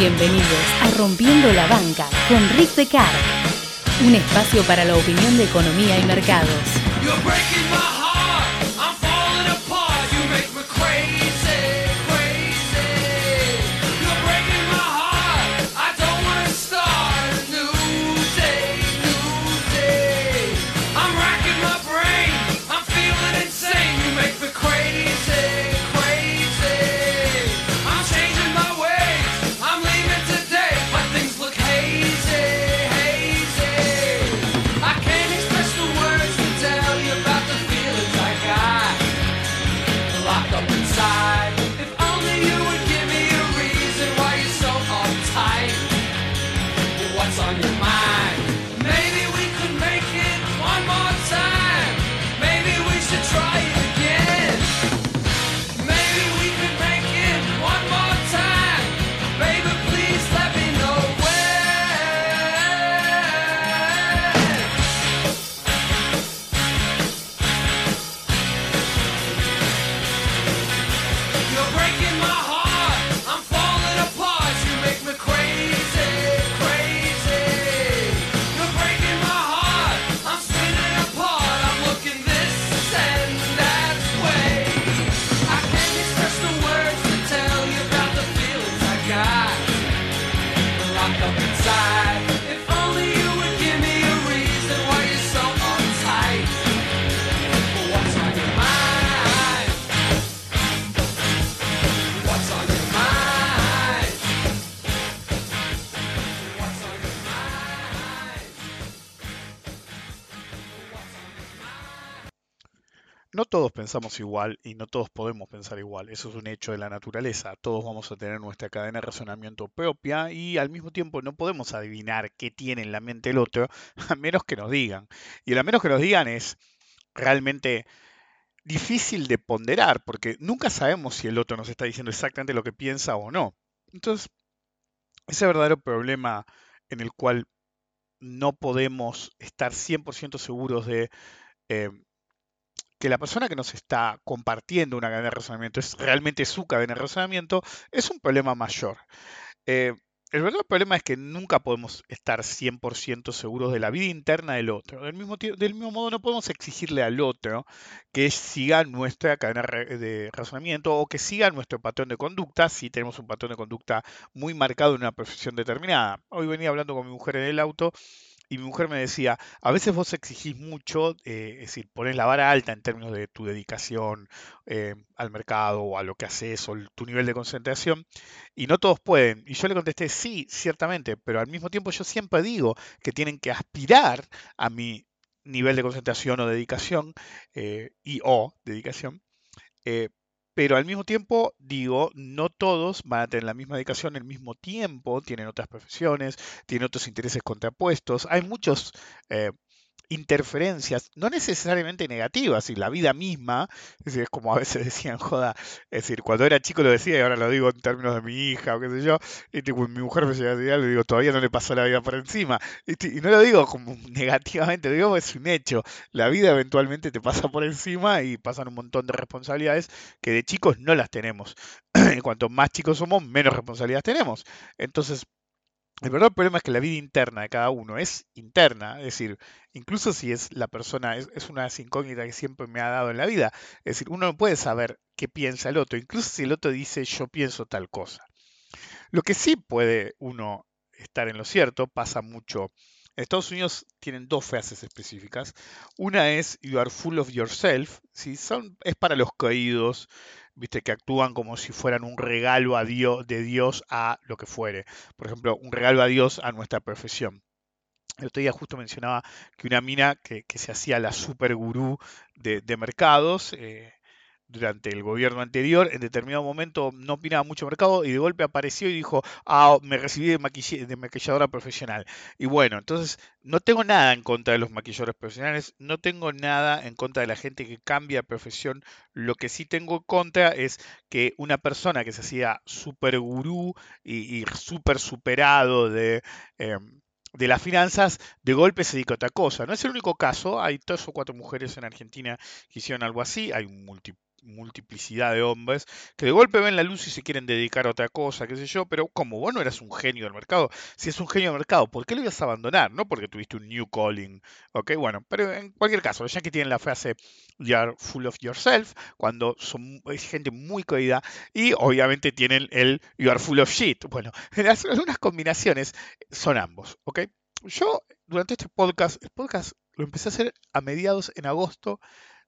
Bienvenidos a Rompiendo la Banca con Rick Decar, un espacio para la opinión de economía y mercados. Pensamos igual y no todos podemos pensar igual, eso es un hecho de la naturaleza, todos vamos a tener nuestra cadena de razonamiento propia y al mismo tiempo no podemos adivinar qué tiene en la mente el otro a menos que nos digan. Y a menos que nos digan es realmente difícil de ponderar porque nunca sabemos si el otro nos está diciendo exactamente lo que piensa o no. Entonces, ese verdadero problema en el cual no podemos estar 100% seguros de... eh, que la persona que nos está compartiendo una cadena de razonamiento es realmente su cadena de razonamiento, es un problema mayor. Eh, el verdadero problema es que nunca podemos estar 100% seguros de la vida interna del otro. Del mismo, del mismo modo, no podemos exigirle al otro que siga nuestra cadena de razonamiento o que siga nuestro patrón de conducta si tenemos un patrón de conducta muy marcado en una profesión determinada. Hoy venía hablando con mi mujer en el auto y mi mujer me decía, a veces vos exigís mucho, eh, es decir, pones la vara alta en términos de tu dedicación eh, al mercado o a lo que haces o tu nivel de concentración, y no todos pueden. Y yo le contesté, sí, ciertamente, pero al mismo tiempo yo siempre digo que tienen que aspirar a mi nivel de concentración o dedicación, eh, y o dedicación, pero al mismo tiempo digo, no todos van a tener la misma dedicación al mismo tiempo, tienen otras profesiones, tienen otros intereses contrapuestos, hay muchos eh, interferencias, no necesariamente negativas, y la vida misma, es, como a veces decían, joda, es decir, cuando era chico lo decía y ahora lo digo en términos de mi hija o qué sé yo, y mi mujer me llega a decir, le digo, todavía no le pasó la vida por encima, y, y no lo digo como negativamente, lo digo es un hecho, la vida eventualmente te pasa por encima y pasan un montón de responsabilidades que de chicos no las tenemos. Cuanto más chicos somos, menos responsabilidades tenemos. Entonces, el verdadero problema es que la vida interna de cada uno es interna, es decir, incluso si es la persona, es, es una incógnita que siempre me ha dado en la vida, es decir, uno no puede saber qué piensa el otro, incluso si el otro dice yo pienso tal cosa. Lo que sí puede uno estar en lo cierto, pasa mucho. Estados Unidos tienen dos frases específicas. Una es You are full of yourself. Son, es para los caídos, viste, que actúan como si fueran un regalo a Dios, de Dios a lo que fuere. Por ejemplo, un regalo a Dios a nuestra profesión. El otro día justo mencionaba que una mina que, que se hacía la super gurú de, de mercados, eh, durante el gobierno anterior, en determinado momento no opinaba mucho mercado y de golpe apareció y dijo, ah, me recibí de, maquilladora profesional. Y bueno, entonces no tengo nada en contra de los maquilladores profesionales, no tengo nada en contra de la gente que cambia profesión. Lo que sí tengo en contra es que una persona que se hacía super gurú y, y súper superado de... em, de las finanzas, de golpe se dedica a otra cosa. No es el único caso, hay tres o cuatro mujeres en Argentina que hicieron algo así, hay un multi- multiplicidad de hombres que de golpe ven la luz y se quieren dedicar a otra cosa, qué sé yo, pero como vos no eras un genio del mercado, si es un genio del mercado, ¿por qué lo ibas a abandonar? No porque tuviste un new calling, ok, bueno, pero en cualquier caso, los que tienen la frase you are full of yourself, cuando son es gente muy cohida, y obviamente tienen el you are full of shit. Bueno, en las- algunas combinaciones son ambos, ok. Yo, durante este podcast, el podcast lo empecé a hacer a mediados en agosto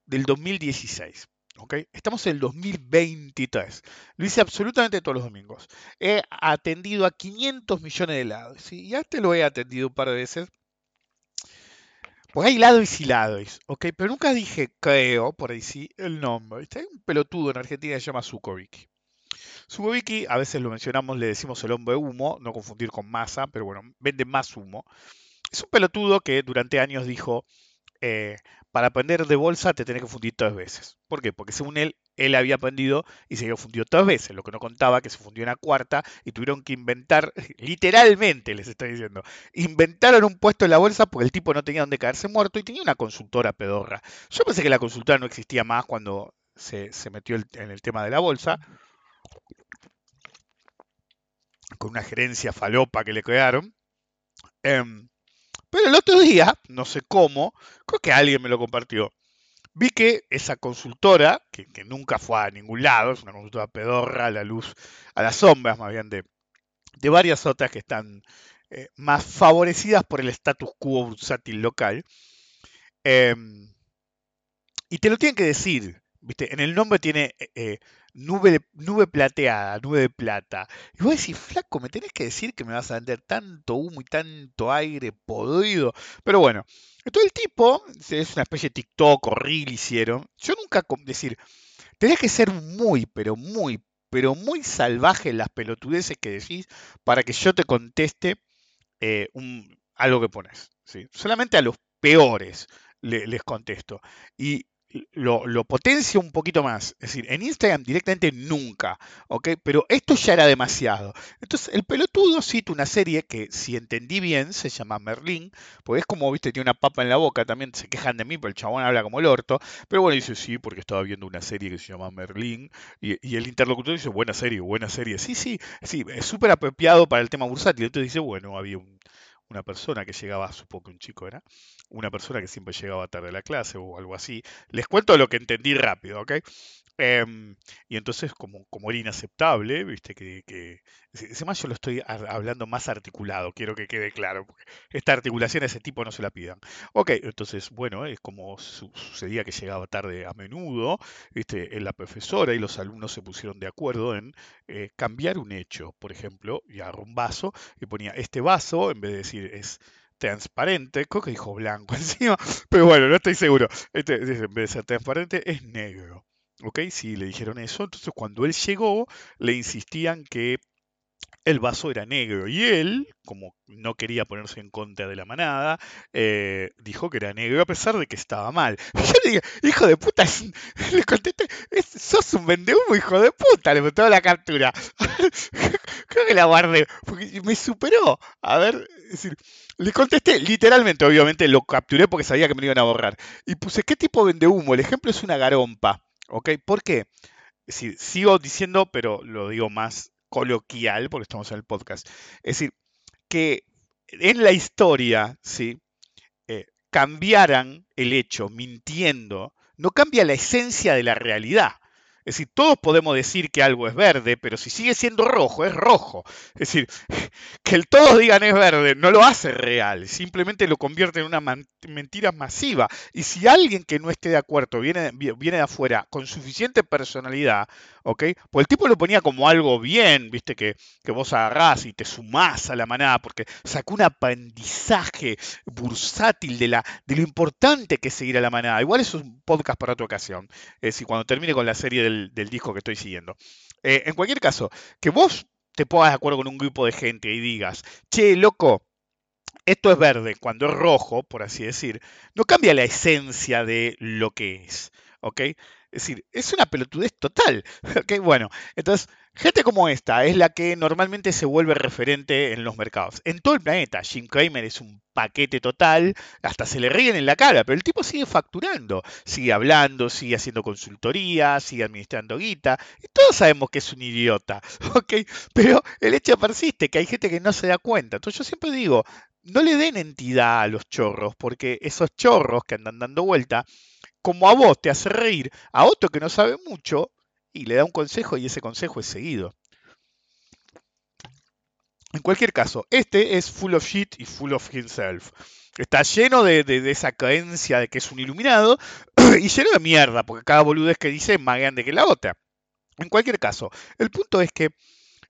del 2016. ¿Ok? Estamos en el 2023. Lo hice absolutamente todos los domingos. He atendido a 500 millones de helados. ¿sí? Y antes lo he atendido un par de veces. Porque hay lados y lados, ¿ok? Pero nunca dije, creo, por ahí sí, el nombre. Hay un pelotudo en Argentina que se llama Zukovicki. Zukovicki, a veces lo mencionamos, le decimos el hombre humo, no confundir con masa, pero bueno, vende más humo. Es un pelotudo que durante años dijo, eh, para aprender de bolsa te tenés que fundir tres veces. ¿Por qué? Porque según él, él había aprendido y se había fundido tres veces, lo que no contaba que se fundió una cuarta y tuvieron que inventar, literalmente les estoy diciendo, inventaron un puesto en la bolsa porque el tipo no tenía donde caerse muerto y tenía una consultora pedorra. Yo pensé que la consultora no existía más cuando se, metió en el tema de la bolsa, con una gerencia falopa que le crearon. Em, pero el otro día, no sé cómo, creo que alguien me lo compartió. Vi que esa consultora, que, nunca fue a ningún lado, es una consultora pedorra a la luz, a las sombras más bien de, de varias otras que están eh, más favorecidas por el status quo bursátil local. em, y te lo tienen que decir, ¿viste? En el nombre tiene eh, eh, nube, nube plateada, nube de plata. Y vos decís, flaco, me tenés que decir que me vas a vender tanto humo y tanto aire podrido. Pero bueno, entonces el tipo, es una especie de TikTok o Reel hicieron. Yo nunca, decir, tenés que ser muy, pero muy, pero muy salvaje en las pelotudeces que decís para que yo te conteste eh, algo que pones. ¿sí? Solamente a los peores le- les contesto. Y lo, lo potencio un poquito más. Es decir, en Instagram directamente nunca. ¿ok? Pero esto ya era demasiado. Entonces, el pelotudo cita una serie que, si entendí bien, se llama Merlín. Porque es como, viste, tiene una papa en la boca. También se quejan de mí, pero el chabón habla como el orto. Pero bueno, dice, sí, porque estaba viendo una serie que se llama Merlín. Y, y el interlocutor dice, buena serie, buena serie. Sí, sí, sí, es súper apropiado para el tema bursátil. Entonces dice, bueno, había un- una persona que llegaba, supongo que un chico era, una persona que siempre llegaba tarde a la clase o algo así. Les cuento lo que entendí rápido, ¿ok? Em, y entonces, como, como era inaceptable, viste que, que encima yo lo estoy hablando más articulado, quiero que quede claro, esta articulación a ese tipo no se la pidan. Ok, entonces, bueno, es como su- sucedía que llegaba tarde a menudo, viste, la profesora y los alumnos se pusieron de acuerdo en eh, cambiar un hecho, por ejemplo, y agarró un vaso y ponía este vaso, en vez de decir es transparente, creo que dijo blanco encima, pero bueno, no estoy seguro. Este, en vez de ser transparente, es negro. ¿Ok? Si le dijeron eso, entonces cuando él llegó, le insistían que el vaso era negro y él, como no quería ponerse en contra de la manada, eh, dijo que era negro a pesar de que estaba mal. Yo le dije, hijo de puta, es un-". le contesté, "Es- sos un vendehumo, hijo de puta, le mostró la captura. Creo que la guardé, porque me superó. A ver, decir, le contesté, literalmente, obviamente lo capturé porque sabía que me iban a borrar. Y puse, ¿qué tipo de vendehumo? El ejemplo es una garompa. ¿Ok? ¿Por qué? Sigo diciendo, pero lo digo más coloquial, porque estamos en el podcast. Es decir, que en la historia, ¿sí? Eh, cambiaran el hecho mintiendo, no cambia la esencia de la realidad. Es decir, todos podemos decir que algo es verde, pero si sigue siendo rojo, es rojo. Es decir, que el todos digan es verde no lo hace real, simplemente lo convierte en una mentira masiva. Y si alguien que no esté de acuerdo viene, vi- viene de afuera con suficiente personalidad, ¿ok? Pues el tipo lo ponía como algo bien, viste, que, vos agarrás y te sumás a la manada, porque sacó un aprendizaje bursátil de, la, de lo importante que es seguir a la manada. Igual es un podcast para otra ocasión, es decir, cuando termine con la serie del, del disco que estoy siguiendo. Eh, en cualquier caso, que vos te pongas de acuerdo con un grupo de gente y digas, che, loco, esto es verde cuando es rojo, por así decir, no cambia la esencia de lo que es. ¿ok? Es decir, es una pelotudez total, ¿ok? Bueno, entonces, gente como esta es la que normalmente se vuelve referente en los mercados. En todo el planeta, Jim Cramer es un paquete total, hasta se le ríen en la cara, pero el tipo sigue facturando, sigue hablando, sigue haciendo consultoría, sigue administrando guita, y todos sabemos que es un idiota, ¿ok? Pero el hecho persiste, que hay gente que no se da cuenta. Entonces yo siempre digo, no le den entidad a los chorros, porque esos chorros que andan dando vuelta, como a vos te hace reír, a otro que no sabe mucho, y le da un consejo y ese consejo es seguido. En cualquier caso, este es full of shit y full of himself. Está lleno de, de- esa creencia de que es un iluminado y lleno de mierda, porque cada boludez que dice es más grande que la otra. En cualquier caso, el punto es que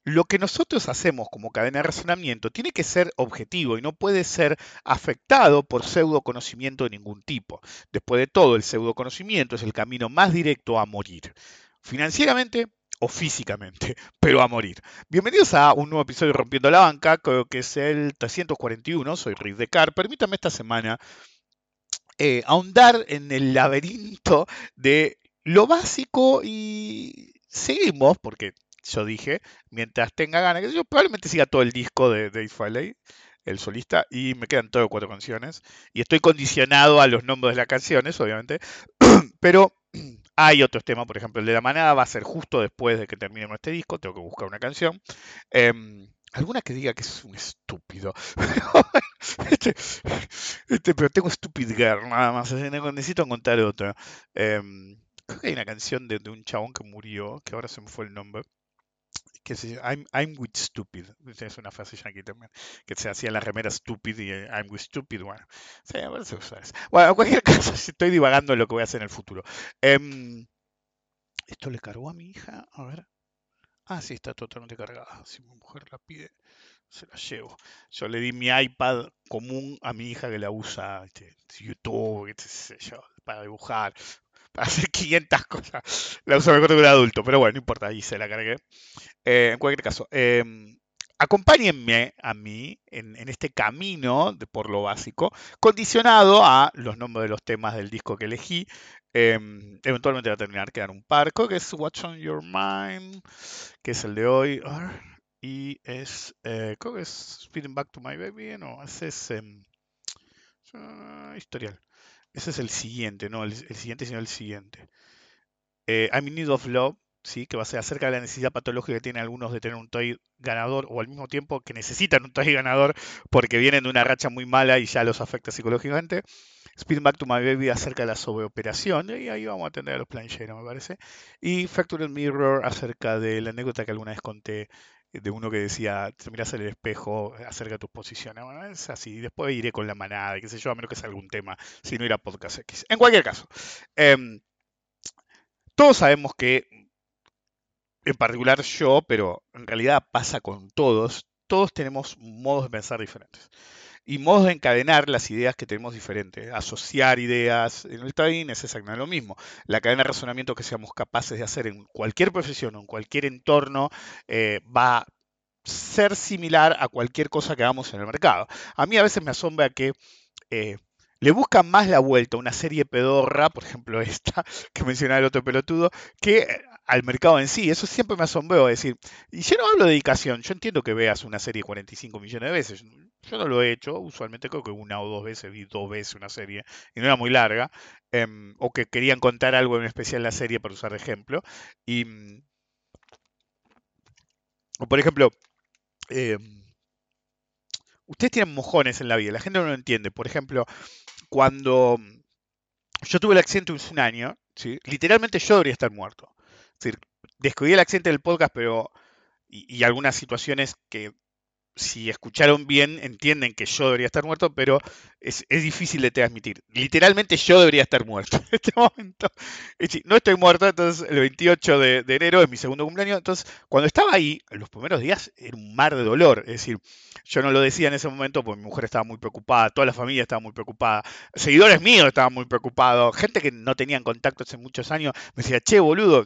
lo que nosotros hacemos como cadena de razonamiento tiene que ser objetivo y no puede ser afectado por pseudo conocimiento de ningún tipo. Después de todo, el pseudo conocimiento es el camino más directo a morir, financieramente o físicamente, pero a morir. Bienvenidos a un nuevo episodio de Rompiendo la Banca, creo que es el 341, soy Rick Decar. Permítame esta semana eh, ahondar en el laberinto de lo básico y seguimos, porque yo dije, mientras tenga ganas, yo probablemente siga todo el disco de Dave Farley, el solista, y me quedan todo cuatro canciones, y estoy condicionado a los nombres de las canciones, obviamente, pero hay otros temas, por ejemplo, el de la manada va a ser justo después de que termine este disco, tengo que buscar una canción. Em, alguna que diga que es un estúpido. este, este, pero tengo Stupid Girl, nada más. Necesito encontrar otra. Em, creo que hay una canción de un chabón que murió, que ahora se me fue el nombre. Que se I'm, I'm with Stupid. Es una frase aquí también. Que se hacía la remera Stupid y eh, I'm with Stupid. Bueno, a ver si. Bueno, en cualquier caso, estoy divagando en lo que voy a hacer en el futuro. Em, ¿Esto le cargó a mi hija? A ver. Ah, sí, está totalmente cargada. Si mi mujer la pide, se la llevo. Yo le di mi iPad común a mi hija que la usa, este, YouTube, sé yo, para dibujar, hacer 500 cosas. La usa mejor que un adulto, pero bueno, no importa, ahí se la cargué. Eh, en cualquier caso, em, acompáñenme a mí en, en este camino por lo básico, condicionado a los nombres de los temas del disco que elegí. Em, eventualmente va a terminar quedar un par, creo que es What's on Your Mind, que es el de hoy. Y es, eh, creo que es Speeding Back to My Baby, no, ese es em, ah, historial. Ese es el siguiente, no el, siguiente, sino el siguiente. Eh, I'm in Need of Love, ¿sí? que va a ser acerca de la necesidad patológica que tienen algunos de tener un toy ganador o al mismo tiempo que necesitan un toy ganador porque vienen de una racha muy mala y ya los afecta psicológicamente. Speed Back to My Baby acerca de la sobreoperación, y ahí vamos a atender a los plancheros, me parece. Y Factory Mirror acerca de la anécdota que alguna vez conté de uno que decía, te miras el espejo acerca de tus posiciones. Bueno, es así. Después iré con la manada, qué sé yo, a menos que sea algún tema, si no irá a Podcast X. En cualquier caso, em, todos sabemos que, en particular yo, pero en realidad pasa con todos, todos tenemos modos de pensar diferentes y modos de encadenar las ideas que tenemos diferentes, asociar ideas. En el trading es exactamente lo mismo. La cadena de razonamiento que seamos capaces de hacer en cualquier profesión o en cualquier entorno eh, va a ser similar a cualquier cosa que hagamos en el mercado. A mí a veces me asombra que eh, le buscan más la vuelta a una serie pedorra, por ejemplo esta que mencionaba el otro pelotudo, que al mercado en sí. Eso siempre me asombró. Es decir, y yo no hablo de dedicación, yo entiendo que veas una serie 45 millones de veces. Yo no lo he hecho, usualmente creo que una o dos veces vi dos veces una serie y no era muy larga, em, o que querían contar algo en especial la serie para usar de ejemplo. Y, mm, o por ejemplo, em, ustedes tienen mojones en la vida, la gente no lo entiende. Por ejemplo, cuando yo tuve el accidente un año, ¿sí? literalmente yo debería estar muerto. Es decir, descubrí el accidente del podcast, pero. Y, algunas situaciones que, si escucharon bien, entienden que yo debería estar muerto, pero es, es difícil de transmitir. Literalmente yo debería estar muerto en este momento. No estoy muerto, entonces el 28 de, enero es mi segundo cumpleaños. Entonces, cuando estaba ahí, los primeros días era un mar de dolor. Es decir, yo no lo decía en ese momento porque mi mujer estaba muy preocupada, toda la familia estaba muy preocupada, seguidores míos estaban muy preocupados, gente que no tenían contacto hace muchos años me decía, che, boludo,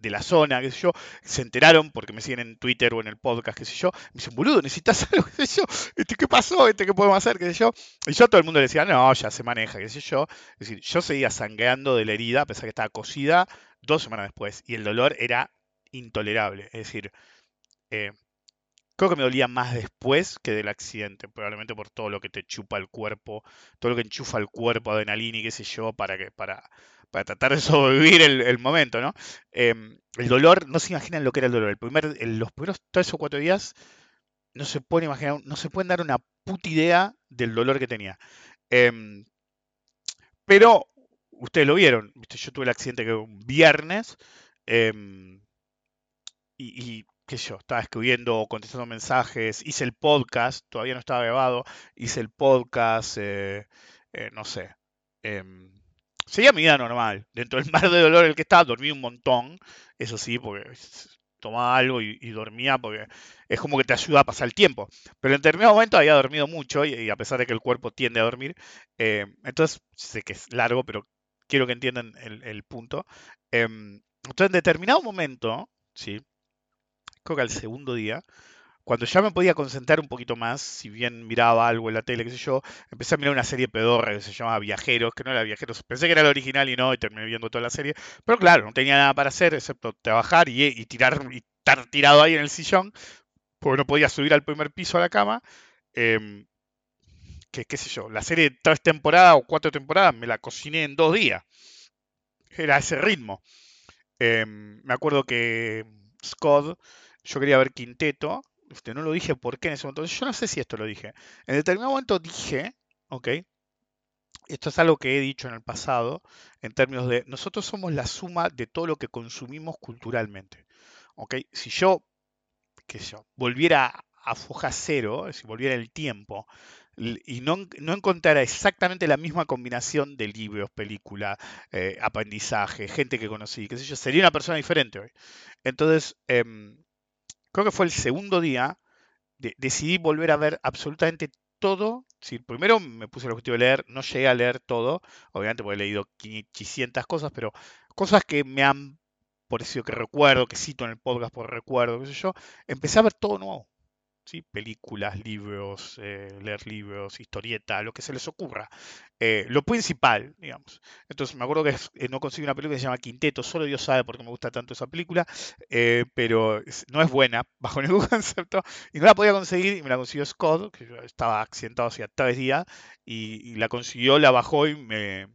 de la zona, qué sé yo, se enteraron porque me siguen en Twitter o en el podcast, qué sé yo, me dicen, boludo, necesitas algo, qué sé yo, este, ¿qué pasó? Este, ¿Qué podemos hacer? qué sé yo. Y yo a todo el mundo le decía, no, ya se maneja, qué sé yo. Es decir, yo seguía sangueando de la herida, a pesar que estaba cosida, dos semanas después, y el dolor era intolerable. Es decir, eh, creo que me dolía más después que del accidente, probablemente por todo lo que te chupa el cuerpo, todo lo que enchufa el cuerpo, adrenalina y qué sé yo, para que, para, para tratar de sobrevivir el, el momento, ¿no? Em, el dolor, no se imaginan lo que era el dolor. El primer, los primeros tres o cuatro días no se pueden imaginar, no se pueden dar una puta idea del dolor que tenía. Em, pero ustedes lo vieron, ¿viste? yo tuve el accidente que un viernes em, y, y, qué sé yo, estaba escribiendo, contestando mensajes, hice el podcast, todavía no estaba grabado, hice el podcast, eh, eh, no sé. Seguía mi vida normal, dentro del mar de dolor en el que estaba, dormí un montón, eso sí, porque tomaba algo y, dormía, porque es como que te ayuda a pasar el tiempo. Pero en determinado momento había dormido mucho y, a pesar de que el cuerpo tiende a dormir, eh, entonces sé que es largo, pero quiero que entiendan el, el punto. Em, entonces en determinado momento, sí, creo que al segundo día, cuando ya me podía concentrar un poquito más, si bien miraba algo en la tele, qué sé yo, empecé a mirar una serie pedorra que se llamaba Viajeros, que no era Viajeros, pensé que era la original y no, y terminé viendo toda la serie, pero claro, no tenía nada para hacer excepto trabajar y, y tirar y estar tirado ahí en el sillón, porque no podía subir al primer piso a la cama. em, que qué sé yo, la serie de tres temporadas o cuatro temporadas me la cociné en dos días. Era ese ritmo. Em, me acuerdo que Scott, yo quería ver Quinteto, este, no lo dije por qué en ese momento, yo no sé si esto lo dije. En determinado momento dije, ok, esto es algo que he dicho en el pasado, en términos de, nosotros somos la suma de todo lo que consumimos culturalmente. Ok, si yo, qué sé yo, volviera a foja cero, si volviera el tiempo, y no, no encontrara exactamente la misma combinación de libros, películas, eh, aprendizaje, gente que conocí, qué sé yo, sería una persona diferente hoy. Entonces, em, creo que fue el segundo día, de- decidí volver a ver absolutamente todo. Sí, primero me puse el objetivo de leer, no llegué a leer todo, obviamente porque he leído 500 cosas, pero cosas que me han parecido que recuerdo, que cito en el podcast por recuerdo, qué sé yo, empecé a ver todo nuevo. ¿Sí? Películas, libros, eh, leer libros, historieta, lo que se les ocurra. Eh, lo principal, digamos. Entonces me acuerdo que eh, no conseguí una película que se llama Quinteto, solo Dios sabe por qué me gusta tanto esa película, pero no es buena bajo ningún concepto, y no la podía conseguir y me la consiguió Scott, que yo estaba accidentado hacía tres días, y, y la consiguió, la bajó y me,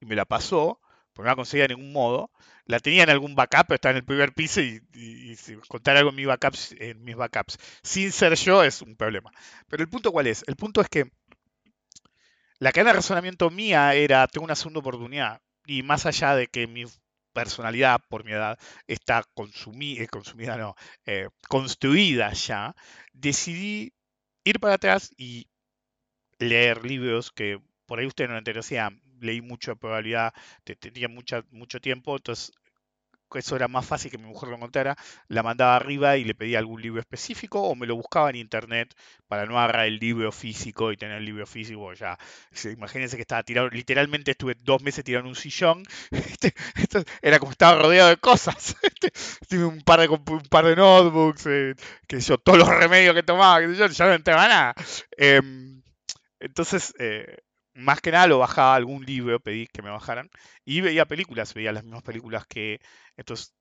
y me la pasó, porque no la conseguía de ningún modo. La tenía en algún backup, estaba en el primer piso y, si contar algo en, mis backups sin ser yo es un problema. Pero el punto cuál es? El punto es que la cadena de razonamiento mía era, tengo una segunda oportunidad. Y más allá de que mi personalidad, por mi edad, está consumi- eh, consumida, no, eh, construida ya, decidí ir para atrás y leer libros que por ahí usted no le interesaban. Leí mucho de probabilidad, te- tenía mucho tiempo, entonces eso era más fácil que mi mujer lo encontrara, la mandaba arriba y le pedía algún libro específico o me lo buscaba en internet para no agarrar el libro físico y tener el libro físico ya. se- Imagínense que estaba tirado, literalmente estuve dos meses tirado en un sillón, este, era como estaba rodeado de cosas, este, tuve un par de, un par de notebooks, eh, sé yo, todos los remedios que tomaba, sé yo, ya no entraba nada. Em, entonces, eh, más que nada lo bajaba algún libro, pedí que me bajaran, y veía películas, veía las mismas películas que... Entonces,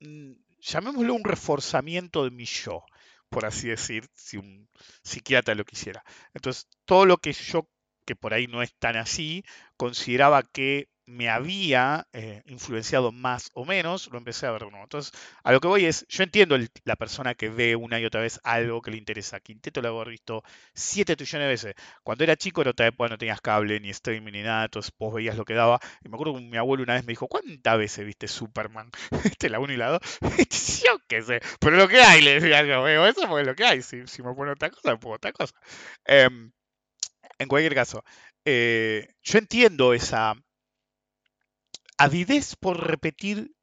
mm, llamémoslo un reforzamiento de mi yo, por así decir, si un psiquiatra lo quisiera. Entonces, todo lo que yo, que por ahí no es tan así, consideraba que me había eh, influenciado más o menos, lo empecé a ver de nuevo. Entonces, a lo que voy es, yo entiendo la persona que ve una y otra vez algo que le interesa. Quinteto lo haber visto 7 trillones de veces. Cuando era chico, en otra época no tenías cable, ni streaming, ni nada, entonces vos veías lo que daba. Y me acuerdo que mi abuelo una vez me dijo, ¿cuántas veces viste Superman? ¿Viste la 1 y la 2? yo qué sé, pero lo que hay, le decía yo, veo eso porque lo que hay. Si, si me pone otra cosa, me pongo otra cosa. Em, en cualquier caso, eh, yo entiendo esa avidez por repetir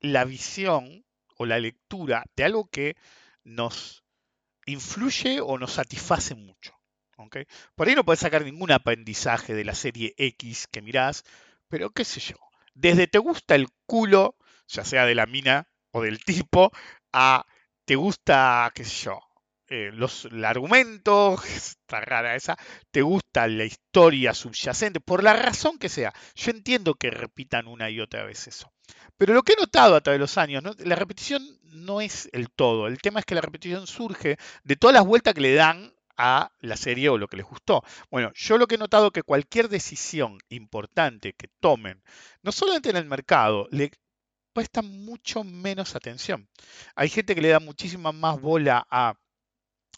la visión o la lectura de algo que nos influye o nos satisface mucho. ¿ok? Por ahí no puedes sacar ningún aprendizaje de la serie X que mirás, pero qué sé yo. Desde te gusta el culo, ya sea de la mina o del tipo, a te gusta, qué sé yo, eh, los, el argumento, está rara esa, te gusta la historia subyacente, por la razón que sea. Yo entiendo que repitan una y otra vez eso. Pero lo que he notado a través de los años, la repetición no es el todo. El tema es que la repetición surge de todas las vueltas que le dan a la serie o lo que les gustó. Bueno, yo lo que he notado es que cualquier decisión importante que tomen, no solamente en el mercado, le prestan mucho menos atención. Hay gente que le da muchísima más bola a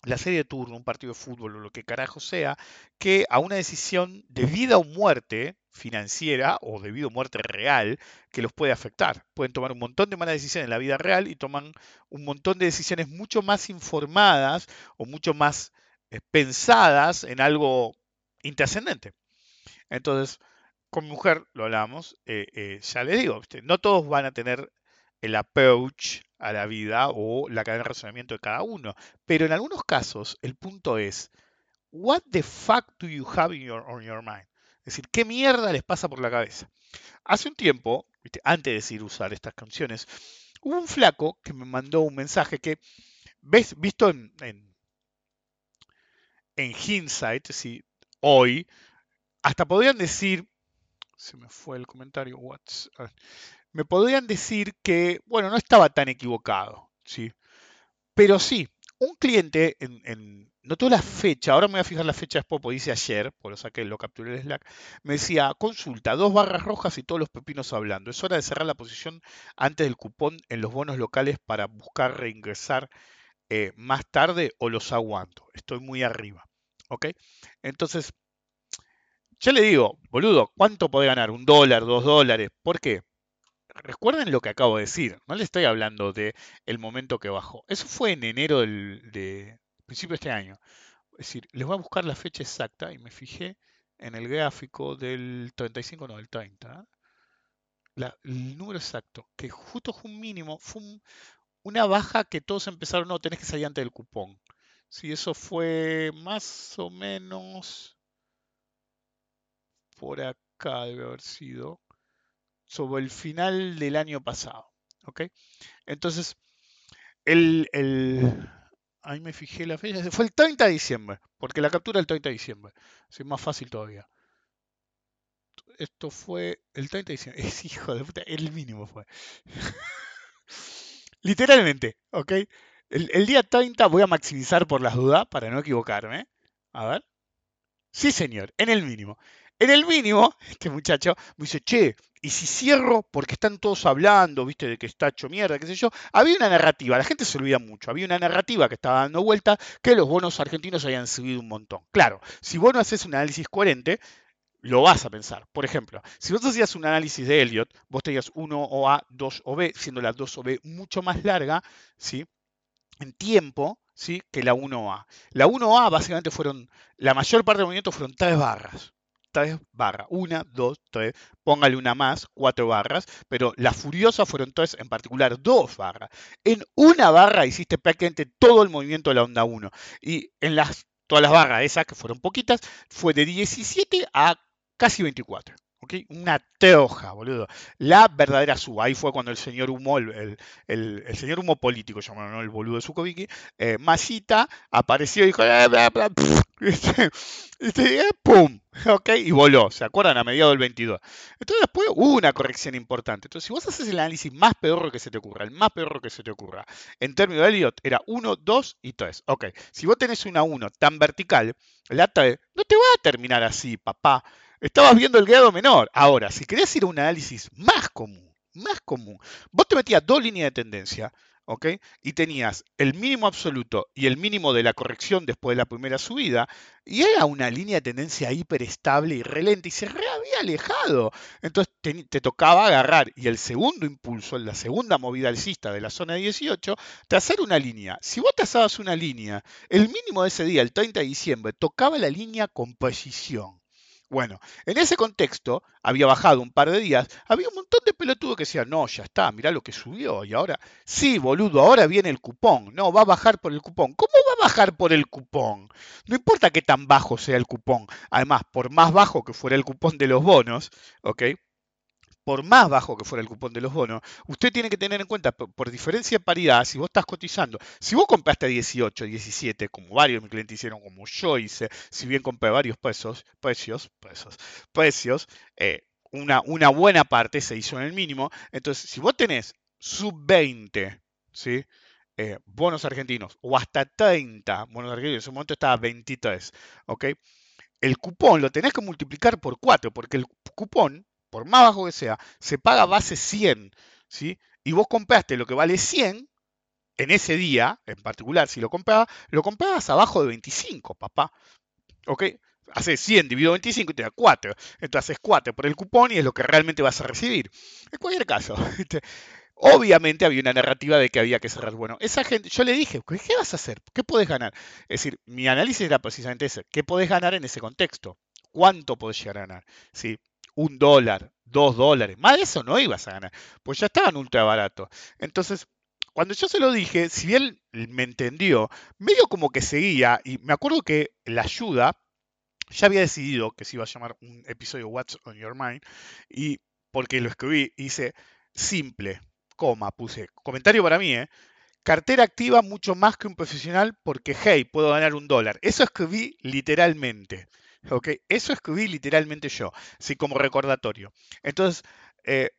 la serie de turno, un partido de fútbol o lo que carajo sea, que a una decisión de vida o muerte financiera o de vida o muerte real que los puede afectar. Pueden tomar un montón de malas decisiones en la vida real y toman un montón de decisiones mucho más informadas o mucho más eh, pensadas en algo intrascendente. Entonces, con mi mujer lo hablamos, eh, eh, ya le digo, no todos van a tener el approach a la vida o la cadena de razonamiento de cada uno. Pero en algunos casos el punto es, what the fuck do you have in your, on your mind? Es decir, ¿qué mierda les pasa por la cabeza? Hace un tiempo, antes de decir usar estas canciones, hubo un flaco que me mandó un mensaje que, ves, visto en, en, en hindsight, si hoy, hasta podrían decir, se me fue el comentario, what's, uh, me podrían decir que, bueno, no estaba tan equivocado, ¿sí? Pero sí, un cliente, en, en, notó la fecha, ahora me voy a fijar la fecha después, porque dice ayer, por lo saqué, lo capturé el Slack, me decía, consulta, dos barras rojas y todos los pepinos hablando. Es hora de cerrar la posición antes del cupón en los bonos locales para buscar reingresar eh, más tarde o los aguanto. Estoy muy arriba. ¿Ok? Entonces, ya le digo, boludo, ¿cuánto puede ganar? ¿Un dólar, dos dólares? ¿Por qué? Recuerden lo que acabo de decir, no le estoy hablando de el momento que bajó. Eso fue en enero del de, principio de este año. Es decir, les voy a buscar la fecha exacta y me fijé en el gráfico del 35, no, del 30. La, el número exacto, que justo fue un mínimo, fue un, una baja que todos empezaron, no, tenés que salir antes del cupón. Si eso fue más o menos por acá debe haber sido sobre el final del año pasado. ¿ok? Entonces, el, el, ahí me fijé la fecha, fue el 30 de diciembre, porque la captura el 30 de diciembre, es más fácil todavía. Esto fue el 30 de diciembre, es hijo de puta, el mínimo fue. Literalmente, ¿ok? El, el, día 30 voy a maximizar por las dudas para no equivocarme. A ver. Sí, señor, en el mínimo. En el mínimo, este muchacho me dice, che, y si cierro porque están todos hablando, viste, de que está hecho mierda, qué sé yo, había una narrativa, la gente se olvida mucho, había una narrativa que estaba dando vuelta que los bonos argentinos habían subido un montón. Claro, si vos no haces un análisis coherente, lo vas a pensar. Por ejemplo, si vos hacías un análisis de Elliot, vos tenías 1 OA, 2 OB, siendo la 2 OB mucho más larga, ¿sí? En tiempo, ¿sí? Que la 1A. La 1A básicamente fueron, la mayor parte del movimiento fueron tres barras. 3 barras. Una, dos, tres. Póngale una más, cuatro barras. Pero las furiosas fueron tres, en particular dos barras. En una barra hiciste prácticamente todo el movimiento de la onda 1. Y en las, todas las barras esas, que fueron poquitas, fue de 17 a casi 24. ¿Okay? Una teoja, boludo. La verdadera suba. Ahí fue cuando el señor Humo, el, el, el señor Humo político, llamado ¿no? el boludo de Sukoviki, eh, Masita, apareció y dijo, eh, este, este, ¡pum! ¿Ok? Y voló. ¿Se acuerdan? A mediados del 22. Entonces después hubo una corrección importante. Entonces, si vos haces el análisis más peor que se te ocurra, el más peor que se te ocurra, en términos de Elliot, era 1, 2 y 3. Ok. Si vos tenés una 1 tan vertical, la 3 no te va a terminar así, papá. Estabas viendo el grado menor. Ahora, si querías ir a un análisis más común, más común, vos te metías dos líneas de tendencia, ¿ok? Y tenías el mínimo absoluto y el mínimo de la corrección después de la primera subida, y era una línea de tendencia hiperestable y relente, y se re había alejado. Entonces te, te, tocaba agarrar, y el segundo impulso, la segunda movida alcista de la zona 18, trazar una línea. Si vos trazabas una línea, el mínimo de ese día, el 30 de diciembre, tocaba la línea con precisión. Bueno, en ese contexto, había bajado un par de días, había un montón de pelotudos que decían, no, ya está, mirá lo que subió, y ahora, sí, boludo, ahora viene el cupón, no, va a bajar por el cupón. ¿Cómo va a bajar por el cupón? No importa qué tan bajo sea el cupón, además, por más bajo que fuera el cupón de los bonos, ¿ok? Por más bajo que fuera el cupón de los bonos, usted tiene que tener en cuenta, por, diferencia de paridad, si vos estás cotizando, si vos compraste a 18, 17, como varios de mis clientes hicieron, como yo hice, si bien compré varios pesos, precios, pesos, precios, eh, una, buena parte se hizo en el mínimo. Entonces, si vos tenés sub 20, ¿sí? Eh, bonos argentinos o hasta 30 bonos argentinos, en ese momento estaba 23, ¿ok? El cupón lo tenés que multiplicar por 4, porque el cupón, por más bajo que sea, se paga base 100, ¿sí? Y vos compraste lo que vale 100 en ese día, en particular, si lo comprabas, lo comprabas abajo de 25, papá, ¿ok? Haces 100 dividido 25 y te da 4. Entonces haces 4 por el cupón y es lo que realmente vas a recibir. En cualquier caso. Obviamente había una narrativa de que había que cerrar. Bueno, esa gente, yo le dije, ¿qué vas a hacer? ¿Qué podés ganar? Es decir, mi análisis era precisamente ese. ¿Qué podés ganar en ese contexto? ¿Cuánto podés llegar a ganar? ¿Sí? Un dólar, dos dólares. Más de eso no ibas a ganar, pues ya estaban ultra baratos. Entonces, cuando yo se lo dije, si bien me entendió, medio como que seguía, y me acuerdo que la ayuda ya había decidido que se iba a llamar un episodio What's on Your Mind, y porque lo escribí, hice simple, coma, puse, comentario para mí, ¿eh? Cartera activa mucho más que un profesional porque, hey, puedo ganar un dólar. Eso escribí literalmente. ¿Ok? Eso escribí literalmente yo, así como recordatorio. Entonces, eh,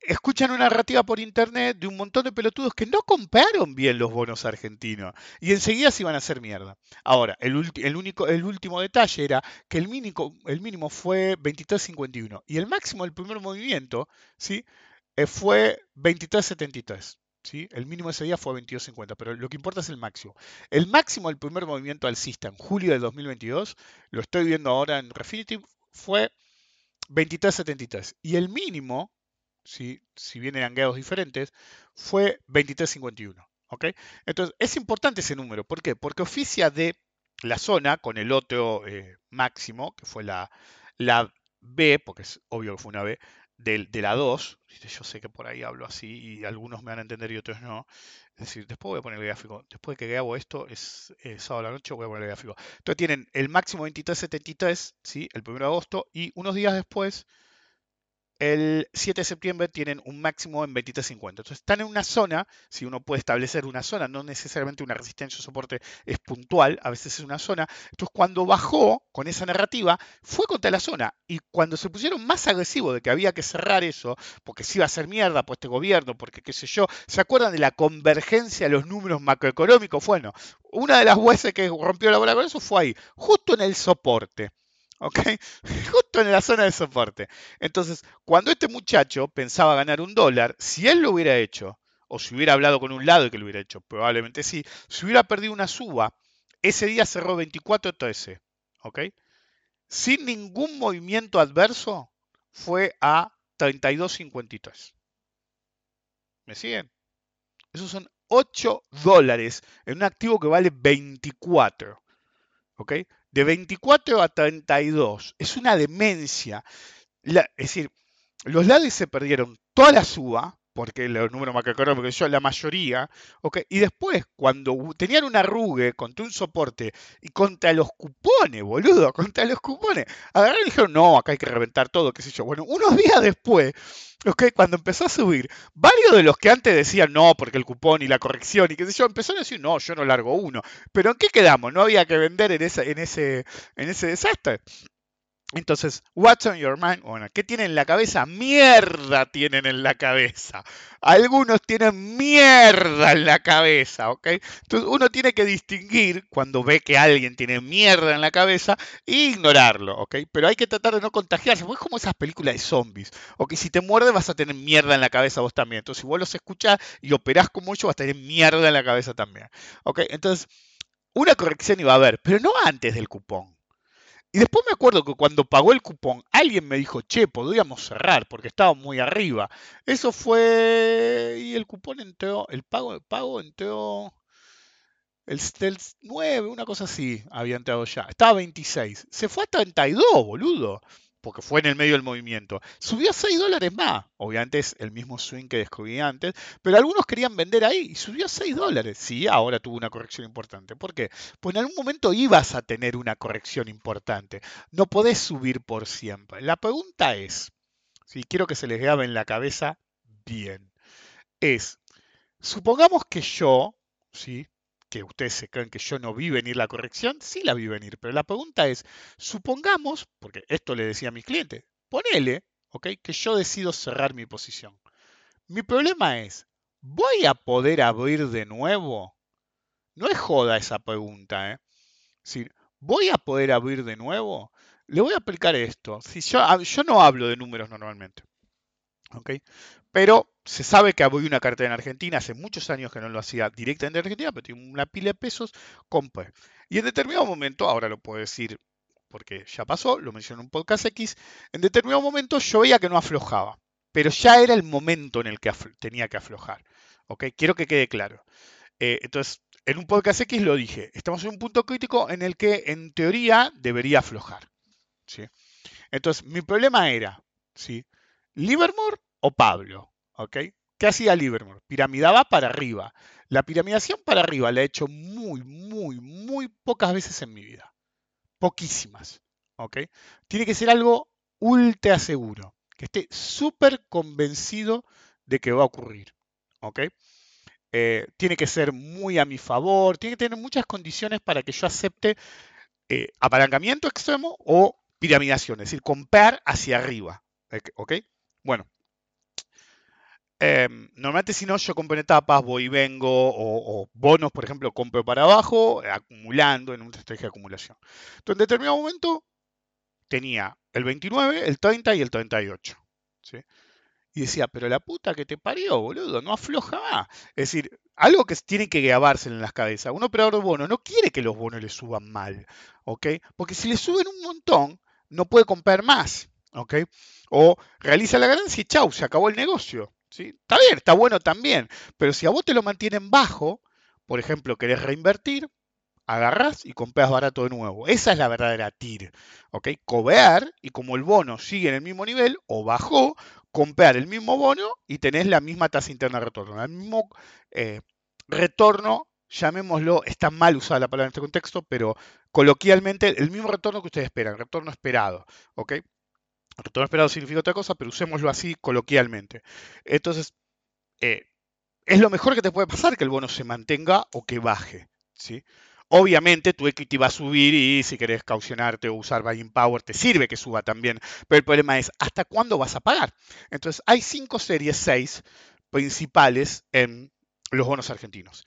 escuchan una narrativa por internet de un montón de pelotudos que no compraron bien los bonos argentinos y enseguida se iban a hacer mierda. Ahora, el, el único, el último detalle era que el mínimo, el mínimo fue 23.51 y el máximo del primer movimiento ¿sí? Eh, fue 23.73. ¿sí? El mínimo ese día fue 22.50, pero lo que importa es el máximo. El máximo del primer movimiento alcista en julio de 2022, lo estoy viendo ahora en Refinitiv, fue 23.73 y el mínimo si, si bien eran grados diferentes, fue 23.51. ¿ok? Entonces, es importante ese número. ¿Por qué? Porque oficia de la zona con el otro eh, máximo, que fue la, la B, porque es obvio que fue una B, de, la 2. Viste, Yo sé que por ahí hablo así y algunos me van a entender y otros no. Es decir, después voy a poner el gráfico. Después de que grabo esto, es eh, sábado a la noche, voy a poner el gráfico. Entonces tienen el máximo 23.73, ¿sí? el 1 de agosto, y unos días después el 7 de septiembre tienen un máximo en 23.50. Entonces están en una zona, si uno puede establecer una zona, no necesariamente una resistencia o soporte es puntual, a veces es una zona. Entonces cuando bajó con esa narrativa, fue contra la zona. Y cuando se pusieron más agresivos de que había que cerrar eso, porque se iba a hacer mierda por este gobierno, porque qué sé yo, ¿se acuerdan de la convergencia de los números macroeconómicos? Bueno, una de las veces que rompió la bola con eso fue ahí, justo en el soporte. ¿Ok? Justo en la zona de soporte. Entonces, cuando este muchacho pensaba ganar un dólar, si él lo hubiera hecho, o si hubiera hablado con un lado y que lo hubiera hecho, probablemente sí, si hubiera perdido una suba, ese día cerró 24.13, ¿ok? Sin ningún movimiento adverso, fue a 32.53. ¿Me siguen? Esos son 8 dólares en un activo que vale 24, ¿ok? De 24 a 32. Es una demencia. La- es decir, los LADIs se perdieron toda la suba, porque los números macroeconómicos, yo, la mayoría, ¿ok? y después, cuando tenían un arrugue contra un soporte y contra los cupones, boludo, contra los cupones, agarraron y dijeron, no, acá hay que reventar todo, qué sé yo. Bueno, unos días después, ¿ok? cuando empezó a subir, varios de los que antes decían, no, porque el cupón y la corrección y qué sé yo, empezaron a decir, no, yo no largo uno. Pero ¿en qué quedamos? No había que vender en, esa, en, ese, en ese desastre. Entonces, what's on your mind? Bueno, ¿qué tienen en la cabeza? Mierda tienen en la cabeza. Algunos tienen mierda en la cabeza, ¿ok? Entonces uno tiene que distinguir cuando ve que alguien tiene mierda en la cabeza e ignorarlo, ¿ok? Pero hay que tratar de no contagiarse, porque es como esas películas de zombies, ¿ok? Si te muerde vas a tener mierda en la cabeza vos también. Entonces si vos los escuchás y operás como ellos vas a tener mierda en la cabeza también, ¿ok? Entonces, una corrección iba a haber, pero no antes del cupón. Y después me acuerdo que cuando pagó el cupón, alguien me dijo, che, podríamos cerrar porque estaba muy arriba. Eso fue. Y el cupón entró, el pago, el pago entró. El, del 9, una cosa así, había entrado ya. Estaba a 26. Se fue a 32, boludo. Porque fue en el medio del movimiento. Subió a 6 dólares más. Obviamente es el mismo swing que descubrí antes. Pero algunos querían vender ahí y subió a 6 dólares. Sí, ahora tuvo una corrección importante. ¿Por qué? Pues en algún momento ibas a tener una corrección importante. No podés subir por siempre. La pregunta es, ¿sí? quiero que se les grabe en la cabeza bien, es, supongamos que yo, ¿sí? Que ustedes se creen que yo no vi venir la corrección, sí la vi venir, pero la pregunta es, supongamos, porque esto le decía a mis clientes, ponele, ¿ok? Que yo decido cerrar mi posición. Mi problema es, ¿voy a poder abrir de nuevo? No es joda esa pregunta, ¿eh? Si, ¿Voy a poder abrir de nuevo? Le voy a explicar esto. Si yo, yo no hablo de números normalmente. ¿ok? Pero se sabe que abrí una cartera en Argentina, hace muchos años que no lo hacía directamente en Argentina, pero tengo una pila de pesos, compré. Y en determinado momento, ahora lo puedo decir porque ya pasó, lo mencioné en un podcast X, en determinado momento yo veía que no aflojaba, pero ya era el momento en el que tenía que aflojar. ¿ok? Quiero que quede claro. Eh, entonces, en un podcast X lo dije, estamos en un punto crítico en el que en teoría debería aflojar. ¿sí? Entonces, mi problema era, ¿sí? ¿Livermore o Pablo? ¿Ok? ¿Qué hacía Livermore? Piramidaba para arriba. La piramidación para arriba la he hecho muy, muy, muy pocas veces en mi vida. Poquísimas. ¿ok? Tiene que ser algo ultra seguro. Que esté súper convencido de que va a ocurrir. ¿ok? Eh, tiene que ser muy a mi favor. Tiene que tener muchas condiciones para que yo acepte eh, apalancamiento extremo o piramidación. Es decir, comprar hacia arriba. ¿ok? Bueno, Em, normalmente si no, yo compro en etapas, voy y vengo, o, bonos, por ejemplo, compro para abajo, acumulando en una estrategia de acumulación. Entonces, en determinado momento tenía el 29, el 30 y el 38. ¿sí? Y decía, pero la puta que te parió, boludo, no afloja más. Es decir, algo que tiene que grabarse en las cabezas. Un operador de bonos no quiere que los bonos le suban mal, ¿ok? Porque si le suben un montón, no puede comprar más, ¿ok? O realiza la ganancia y chau, se acabó el negocio. Está bien, está bueno también, pero si a vos te lo mantienen bajo, por ejemplo, querés reinvertir, agarrás y compras barato de nuevo. Esa es la verdadera TIR. ¿ok? Cobear y como el bono sigue en el mismo nivel o bajó, comprar el mismo bono y tenés la misma tasa interna de retorno. El mismo eh, retorno, llamémoslo, está mal usada la palabra en este contexto, pero coloquialmente el mismo retorno que ustedes esperan, retorno esperado. Retorno esperado significa otra cosa, pero usémoslo así coloquialmente. Entonces, eh, es lo mejor que te puede pasar que el bono se mantenga o que baje. ¿sí? Obviamente tu equity va a subir y si querés caucionarte o usar buying power te sirve que suba también, pero el problema es ¿hasta cuándo vas a pagar? Entonces hay cinco series, seis principales en los bonos argentinos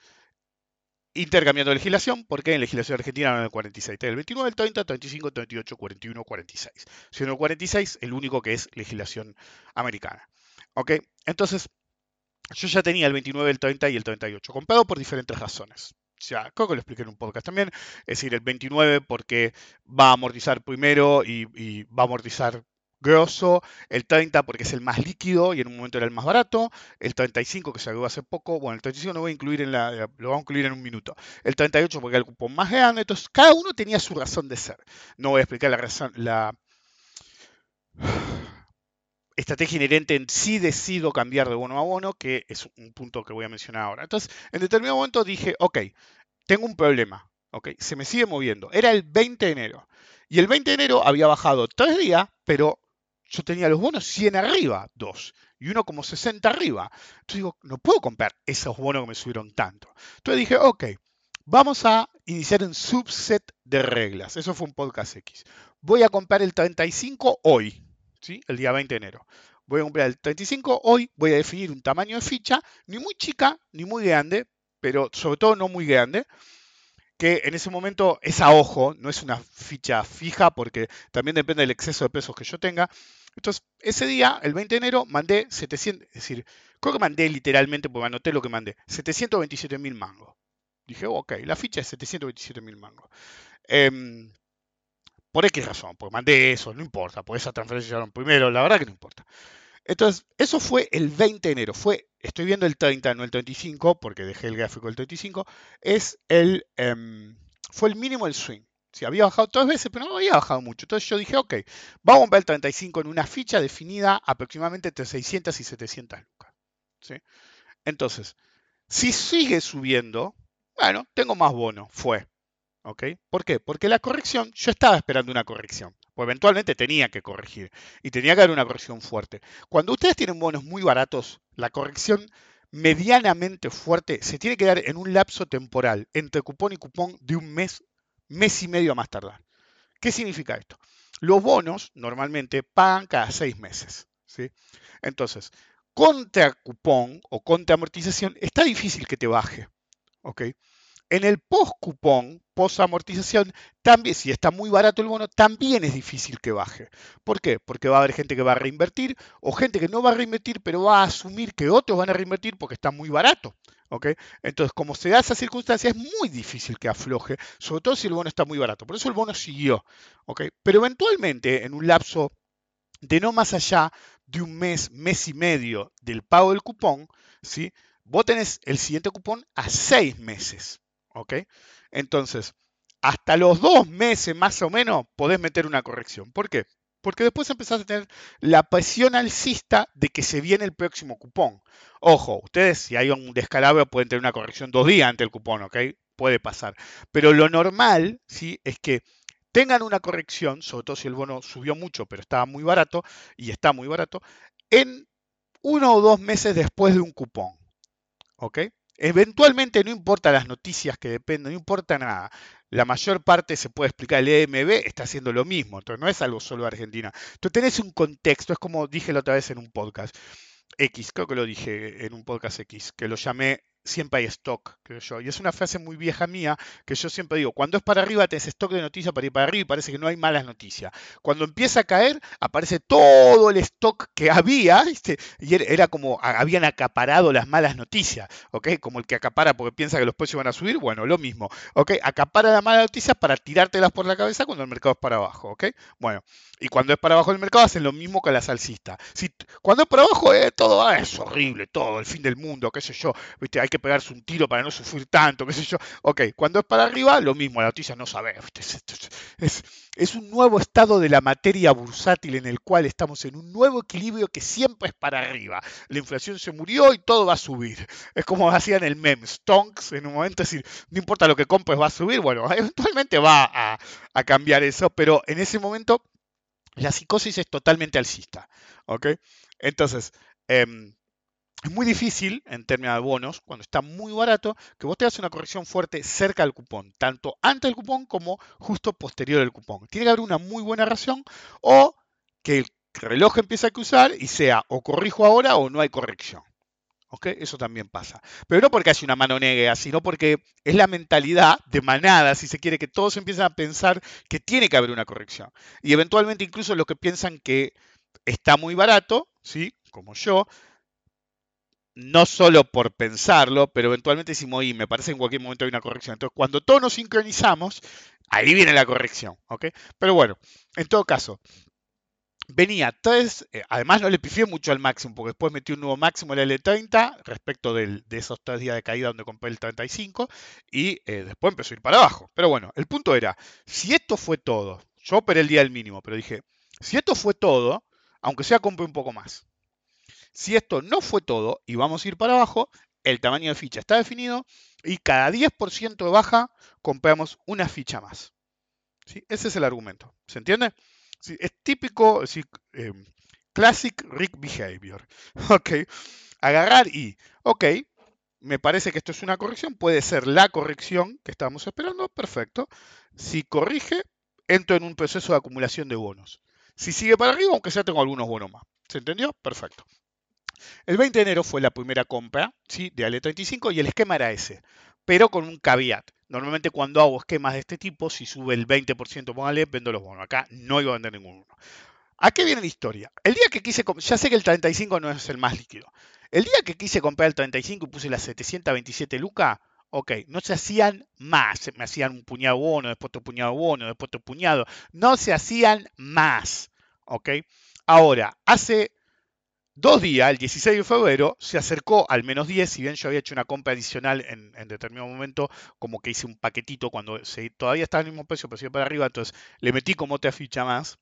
intercambiando legislación, porque en legislación argentina no el 46, el 29, el 30, 35, 38, 41, 46. Siendo el 46 el único que es legislación americana. ¿Ok? Entonces, yo ya tenía el 29, el 30 y el 38, comprado por diferentes razones. Ya, creo que lo expliqué en un podcast también. Es decir, el 29 porque va a amortizar primero y va a amortizar grosso, el 30 porque es el más líquido y en un momento era el más barato, el 35 que agregó hace poco, bueno, el 35 no voy a incluir en la, lo vamos a incluir en un minuto, el 38 porque era el cupón más grande, entonces cada uno tenía su razón de ser. No voy a explicar la razón, la estrategia inherente en sí decido cambiar de bono a bono, que es un punto que voy a mencionar ahora. Entonces, en determinado momento dije, ok, tengo un problema, ok, se me sigue moviendo. Era el 20 de enero. Y el 20 de enero había bajado tres días, pero yo tenía los bonos 100 arriba, dos, y uno como 60 arriba. Entonces digo, no puedo comprar esos bonos que me subieron tanto. Entonces dije, ok, vamos a iniciar un subset de reglas. Eso fue un podcast X. Voy a comprar el 35 hoy, ¿sí? el día 20 de enero. Voy a comprar el 35 hoy, voy a definir un tamaño de ficha, ni muy chica, ni muy grande, pero sobre todo no muy grande que en ese momento es a ojo, no es una ficha fija porque también depende del exceso de pesos que yo tenga. Entonces, ese día, el 20 de enero, mandé 700, es decir, creo que mandé literalmente, porque anoté lo que mandé, 727 mil mangos. Dije, ok, la ficha es 727 mil mangos. Em, por X razón, porque mandé eso, no importa, por esa transferencia llegaron primero, la verdad que no importa. Entonces, eso fue el 20 de enero. Fue, estoy viendo el 30, no el 35, porque dejé el gráfico del 35. Es el, em, fue el mínimo del swing. Si había bajado tres veces, pero no había bajado mucho. Entonces yo dije, ok, vamos a comprar el 35 en una ficha definida aproximadamente entre 600 y 700 lucas. Entonces, si sigue subiendo, bueno, tengo más bono, fue. ¿ok? ¿Por qué? Porque la corrección, yo estaba esperando una corrección. Pues eventualmente tenía que corregir y tenía que haber una corrección fuerte. Cuando ustedes tienen bonos muy baratos, la corrección medianamente fuerte se tiene que dar en un lapso temporal entre cupón y cupón de un mes, mes y medio a más tardar. ¿Qué significa esto? Los bonos normalmente pagan cada seis meses. ¿sí? Entonces, contra cupón o contra amortización está difícil que te baje. ¿ok? En el post cupón, post amortización, también, si está muy barato el bono, también es difícil que baje. ¿Por qué? Porque va a haber gente que va a reinvertir o gente que no va a reinvertir, pero va a asumir que otros van a reinvertir porque está muy barato. ¿Ok? Entonces, como se da esa circunstancia, es muy difícil que afloje, sobre todo si el bono está muy barato. Por eso el bono siguió. ¿ok? Pero eventualmente, en un lapso de no más allá de un mes, mes y medio del pago del cupón, ¿sí? vos tenés el siguiente cupón a seis meses. ¿ok? Entonces, hasta los dos meses más o menos podés meter una corrección. ¿Por qué? Porque después empezás a tener la presión alcista de que se viene el próximo cupón. Ojo, ustedes si hay un descalabro pueden tener una corrección dos días ante el cupón, ¿ok? Puede pasar. Pero lo normal, ¿sí? Es que tengan una corrección, sobre todo si el bono subió mucho, pero estaba muy barato, y está muy barato, en uno o dos meses después de un cupón. ¿Ok? Eventualmente no importa las noticias que dependen, no importa nada. La mayor parte se puede explicar, el EMB está haciendo lo mismo, entonces no es algo solo de Argentina. Tú tenés un contexto, es como dije la otra vez en un podcast X, creo que lo dije en un podcast X, que lo llamé siempre hay stock, creo yo. Y es una frase muy vieja mía que yo siempre digo, cuando es para arriba tenés stock de noticias para ir para arriba y parece que no hay malas noticias. Cuando empieza a caer, aparece todo el stock que había, ¿viste? y era como habían acaparado las malas noticias, ¿ok? Como el que acapara porque piensa que los precios van a subir, bueno, lo mismo, ¿ok? Acapara las malas noticias para tirártelas por la cabeza cuando el mercado es para abajo, ¿ok? Bueno, y cuando es para abajo el mercado hacen lo mismo que la salsista. Si, cuando es para abajo eh, todo ah, es horrible, todo, el fin del mundo, qué sé yo, ¿viste? Hay que pegarse un tiro para no sufrir tanto, qué sé yo. Ok, cuando es para arriba, lo mismo, la noticia no sabe. Es, es, un nuevo estado de la materia bursátil en el cual estamos en un nuevo equilibrio que siempre es para arriba. La inflación se murió y todo va a subir. Es como hacían el meme, Stonks en un momento, decir, no importa lo que compres, va a subir. Bueno, eventualmente va a, a cambiar eso, pero en ese momento la psicosis es totalmente alcista. ¿ok? Entonces, eh, es muy difícil, en términos de bonos, cuando está muy barato, que vos tengas una corrección fuerte cerca del cupón, tanto antes del cupón como justo posterior al cupón. Tiene que haber una muy buena razón o que el reloj empiece a cruzar y sea o corrijo ahora o no hay corrección. ¿Ok? Eso también pasa. Pero no porque haya una mano negra, sino porque es la mentalidad de manada, si se quiere, que todos empiezan a pensar que tiene que haber una corrección. Y eventualmente incluso los que piensan que está muy barato, ¿sí? Como yo, no solo por pensarlo, pero eventualmente decimos, y me parece que en cualquier momento hay una corrección. Entonces, cuando todos nos sincronizamos, ahí viene la corrección. Pero bueno, en todo caso, venía tres, eh, además no le pifié mucho al máximo, porque después metí un nuevo máximo en el L30 respecto de esos tres días de caída donde compré el 35 y eh, después empezó a ir para abajo. Pero bueno, el punto era, si esto fue todo, yo operé el día del mínimo, pero dije, si esto fue todo, aunque sea compré un poco más. Si esto no fue todo y vamos a ir para abajo, el tamaño de ficha está definido y cada 10% de baja compramos una ficha más. ¿Sí? Ese es el argumento. ¿Se entiende? Sí, es típico, sí, eh, classic Rick behavior. Ok. Agarrar y, ok, me parece que esto es una corrección, puede ser la corrección que estábamos esperando, perfecto. Si corrige, entro en un proceso de acumulación de bonos. Si sigue para arriba, aunque sea tengo algunos bonos más. ¿Se entendió? Perfecto. El 20 de enero fue la primera compra ¿sí? de Ale35 y el esquema era ese, pero con un caveat. Normalmente cuando hago esquemas de este tipo, si sube el 20%, póngale, vendo los bonos. Acá no iba a vender ninguno. ¿A qué viene la historia? El día que quise, ya sé que el 35 no es el más líquido. El día que quise comprar el 35 y puse las 727 lucas, ok, no se hacían más. Me hacían un puñado bono, después otro puñado bono, después otro puñado. No se hacían más. Ok. Ahora, hace Dos días, el 16 de febrero, se acercó al menos 10, si bien yo había hecho una compra adicional en, determinado momento, como que hice un paquetito cuando se, todavía estaba el mismo precio, pero sigue para arriba, entonces le metí como otra ficha más,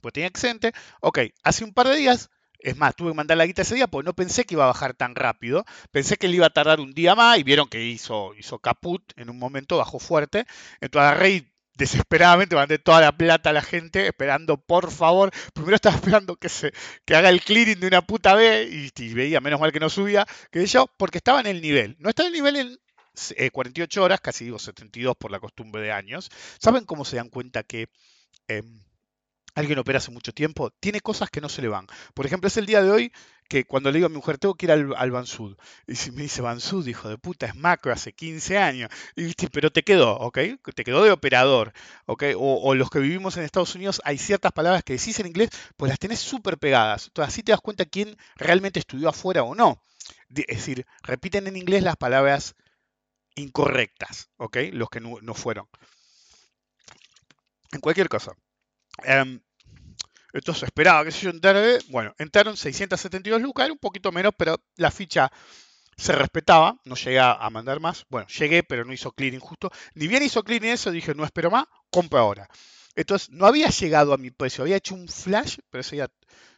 pues tenía excedente. Ok, hace un par de días, es más, tuve que mandar la guita ese día porque no pensé que iba a bajar tan rápido, pensé que le iba a tardar un día más y vieron que hizo, hizo caput en un momento, bajó fuerte, entonces agarré desesperadamente mandé toda la plata a la gente esperando, por favor. Primero estaba esperando que se que haga el clearing de una puta vez y, y veía, menos mal que no subía, que yo, porque estaba en el nivel. No estaba en el nivel en eh, 48 horas, casi digo 72 por la costumbre de años. ¿Saben cómo se dan cuenta que em, alguien opera hace mucho tiempo? Tiene cosas que no se le van. Por ejemplo, es el día de hoy que cuando le digo a mi mujer, tengo que ir al, Bansud. Y si me dice Bansud, hijo de puta, es macro hace 15 años. Y, pero te quedó, ¿ok? Te quedó de operador, ¿ok? O, los que vivimos en Estados Unidos, hay ciertas palabras que decís en inglés, pues las tenés súper pegadas. Entonces así te das cuenta quién realmente estudió afuera o no. Es decir, repiten en inglés las palabras incorrectas, ¿ok? Los que no, no fueron. En cualquier cosa. Em, entonces esperaba que se yo entrara. Bueno, entraron 672 lucas, un poquito menos, pero la ficha se respetaba, no llegué a mandar más. Bueno, llegué, pero no hizo clearing justo. Ni bien hizo clearing eso, dije, no espero más, compro ahora. Entonces, no había llegado a mi precio, había hecho un flash, pero ese ya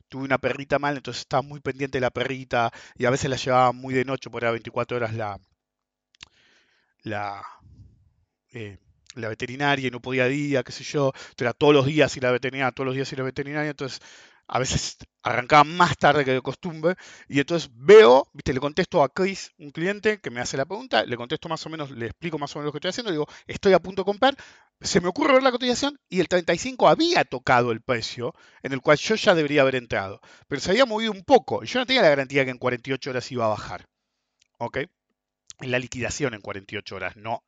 tuve una perrita mal, entonces estaba muy pendiente la perrita y a veces la llevaba muy de noche, porque era 24 horas la, la, eh, la veterinaria y no podía día, qué sé yo. Era todos los días a la veterinaria, todos los días a la veterinaria, entonces a veces arrancaba más tarde que de costumbre y entonces veo, viste, le contesto a Chris, un cliente que me hace la pregunta, le contesto más o menos, le explico más o menos lo que estoy haciendo, le digo, estoy a punto de comprar, se me ocurre ver la cotización y el 35 había tocado el precio en el cual yo ya debería haber entrado, pero se había movido un poco y yo no tenía la garantía que en 48 horas iba a bajar, ¿ok? En la liquidación en 48 horas, no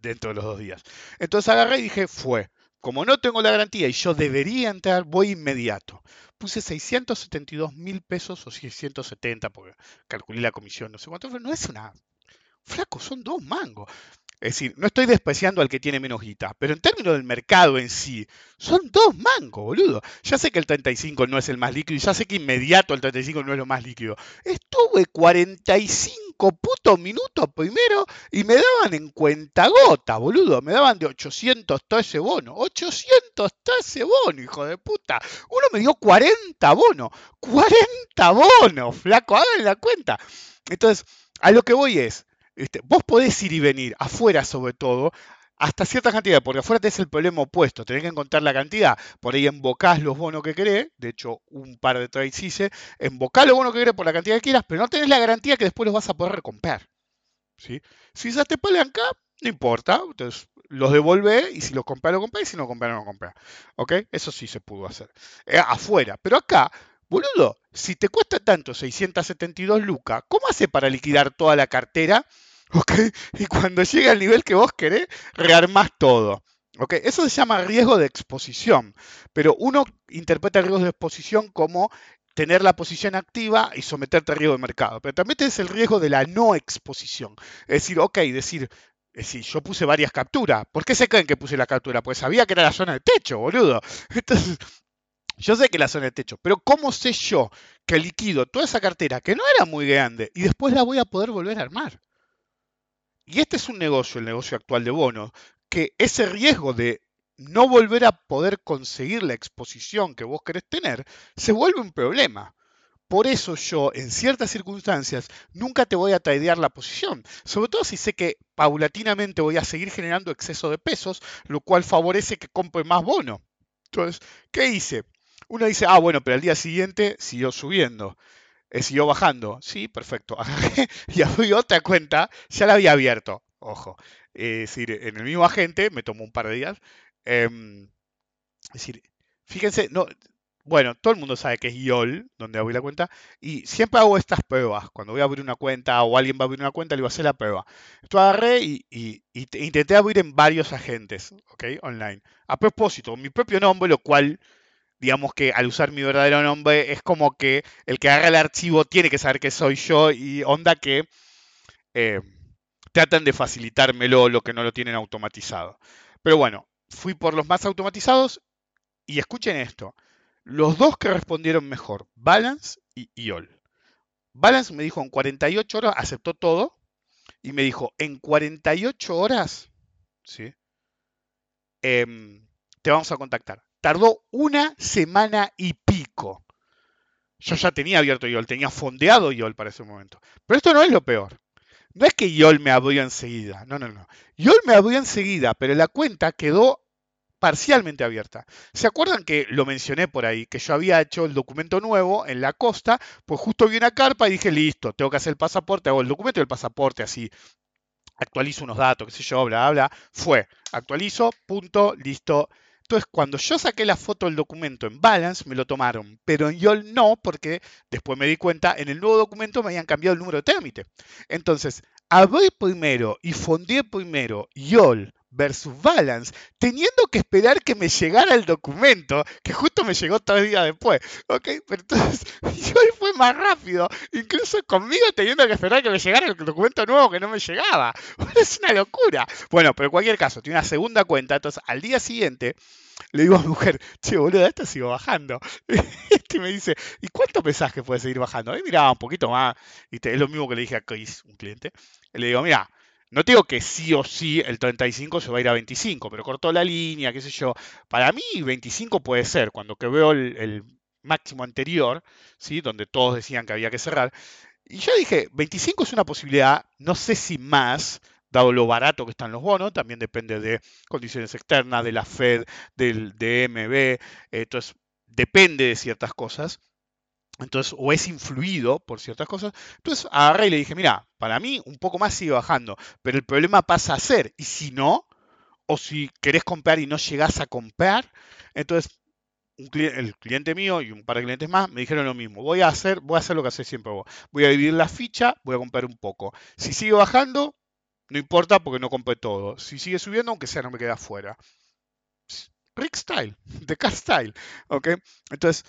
dentro de los dos días. Entonces agarré y dije, fue. Como no tengo la garantía y yo debería entrar, voy inmediato. Puse 672 mil pesos o 670, porque calculé la comisión, no sé cuánto fue. No es una. Flaco, son dos mangos. Es decir, no estoy despreciando al que tiene menos guita, pero en términos del mercado en sí, son dos mangos, boludo. Ya sé que el 35 no es el más líquido y ya sé que inmediato el 35 no es lo más líquido. Estuve 45 putos minutos primero y me daban en cuenta gota, boludo. Me daban de 800 todo ese bono. 800 todo ese bono, hijo de puta. Uno me dio 40 bonos. 40 bonos, flaco, hagan la cuenta. Entonces, a lo que voy es, este, vos podés ir y venir, afuera sobre todo, hasta cierta cantidad, porque afuera tenés el problema opuesto, tenés que encontrar la cantidad, por ahí embocás los bonos que querés, de hecho un par de trades hice, embocás los bonos que querés por la cantidad que quieras, pero no tenés la garantía que después los vas a poder recomprar. ¿sí? Si ya te pelean acá, no importa, entonces los devolvés y si los comprás, los comprás y si no comprás, no los comprás. ¿Ok? Eso sí se pudo hacer. Eh, afuera, pero acá, boludo, si te cuesta tanto 672 lucas, ¿cómo hace para liquidar toda la cartera? ¿Ok? Y cuando llega al nivel que vos querés, rearmás todo. ¿Ok? Eso se llama riesgo de exposición, pero uno interpreta el riesgo de exposición como tener la posición activa y someterte a riesgo de mercado. Pero también tienes el riesgo de la no exposición. Es decir, ok, decir, es decir, yo puse varias capturas. ¿Por qué se creen que puse la captura? Pues sabía que era la zona de techo, boludo. Entonces, yo sé que es la zona de techo, pero ¿cómo sé yo que liquido toda esa cartera que no era muy grande y después la voy a poder volver a armar? Y este es un negocio, el negocio actual de bonos, que ese riesgo de no volver a poder conseguir la exposición que vos querés tener, se vuelve un problema. Por eso yo, en ciertas circunstancias, nunca te voy a tradear la posición. Sobre todo si sé que paulatinamente voy a seguir generando exceso de pesos, lo cual favorece que compre más bono. Entonces, ¿qué hice? Uno dice, ah, bueno, pero al día siguiente siguió subiendo. Eh, siguió bajando. Sí, perfecto. Y abrí otra cuenta, ya la había abierto. Ojo. Eh, es decir, en el mismo agente, me tomó un par de días. em, es decir, fíjense, no, bueno, todo el mundo sabe que es YOL, donde abrí la cuenta, y siempre hago estas pruebas. Cuando voy a abrir una cuenta o alguien va a abrir una cuenta, le voy a hacer la prueba. Entonces agarré y, y- y te- intenté abrir en varios agentes, ¿ok? Online. A propósito, mi propio nombre, lo cual, digamos que al usar mi verdadero nombre, es como que el que agarra el archivo tiene que saber que soy yo y onda que eh, tratan de facilitármelo lo que no lo tienen automatizado. Pero bueno, fui por los más automatizados y escuchen esto. Los dos que respondieron mejor, Balance y IOL. Balance me dijo en 48 horas, aceptó todo, y me dijo, en 48 horas, ¿sí? Em, te vamos a contactar. Tardó una semana y pico. Yo ya tenía abierto IOL, tenía fondeado IOL para ese momento. Pero esto no es lo peor. No es que IOL me abrió enseguida, no, no, no. IOL me abrió enseguida, pero la cuenta quedó parcialmente abierta. ¿Se acuerdan que lo mencioné por ahí? Que yo había hecho el documento nuevo en la costa, pues justo vi una carpa y dije, listo, tengo que hacer el pasaporte, hago el documento y el pasaporte así. Actualizo unos datos, qué sé yo, bla, bla, bla. Fue, actualizo, punto, listo. Entonces, cuando yo saqué la foto del documento en Balance, me lo tomaron, pero en YOL no, porque después me di cuenta, en el nuevo documento me habían cambiado el número de trámite. Entonces, abrí primero y fondeé primero YOL versus Balance, teniendo que esperar que me llegara el documento, que justo me llegó tres días después, ¿ok? Pero entonces YOL fue más rápido, incluso conmigo teniendo que esperar que me llegara el documento nuevo que no me llegaba. Es una locura. Bueno, pero en cualquier caso, tiene una segunda cuenta, entonces al día siguiente le digo a mi mujer, che, boludo, esto sigo bajando. Este me dice, ¿y cuánto pensás que puede seguir bajando? Ahí miraba un poquito más, y es lo mismo que le dije a Chris, un cliente. Le digo, mira, no digo que sí o sí el 35 se va a ir a 25, pero cortó la línea, qué sé yo. Para mí 25 puede ser, cuando que veo el, máximo anterior, ¿sí? donde todos decían que había que cerrar. Y yo dije, 25 es una posibilidad, no sé si más, dado lo barato que están los bonos, también depende de condiciones externas, de la Fed, del DMB, entonces depende de ciertas cosas. Entonces, o es influido por ciertas cosas. Entonces agarré y le dije, mira, para mí un poco más sigue bajando, pero el problema pasa a ser, y si no, o si querés comprar y no llegás a comprar, entonces un cli- el cliente mío y un par de clientes más me dijeron lo mismo. Voy a hacer, voy a hacer lo que haces siempre vos. Voy a dividir la ficha, voy a comprar un poco. Si sigue bajando, no importa porque no compré todo. Si sigue subiendo, aunque sea, no me queda afuera. Rick Style, de Car Style. ¿Ok? Entonces,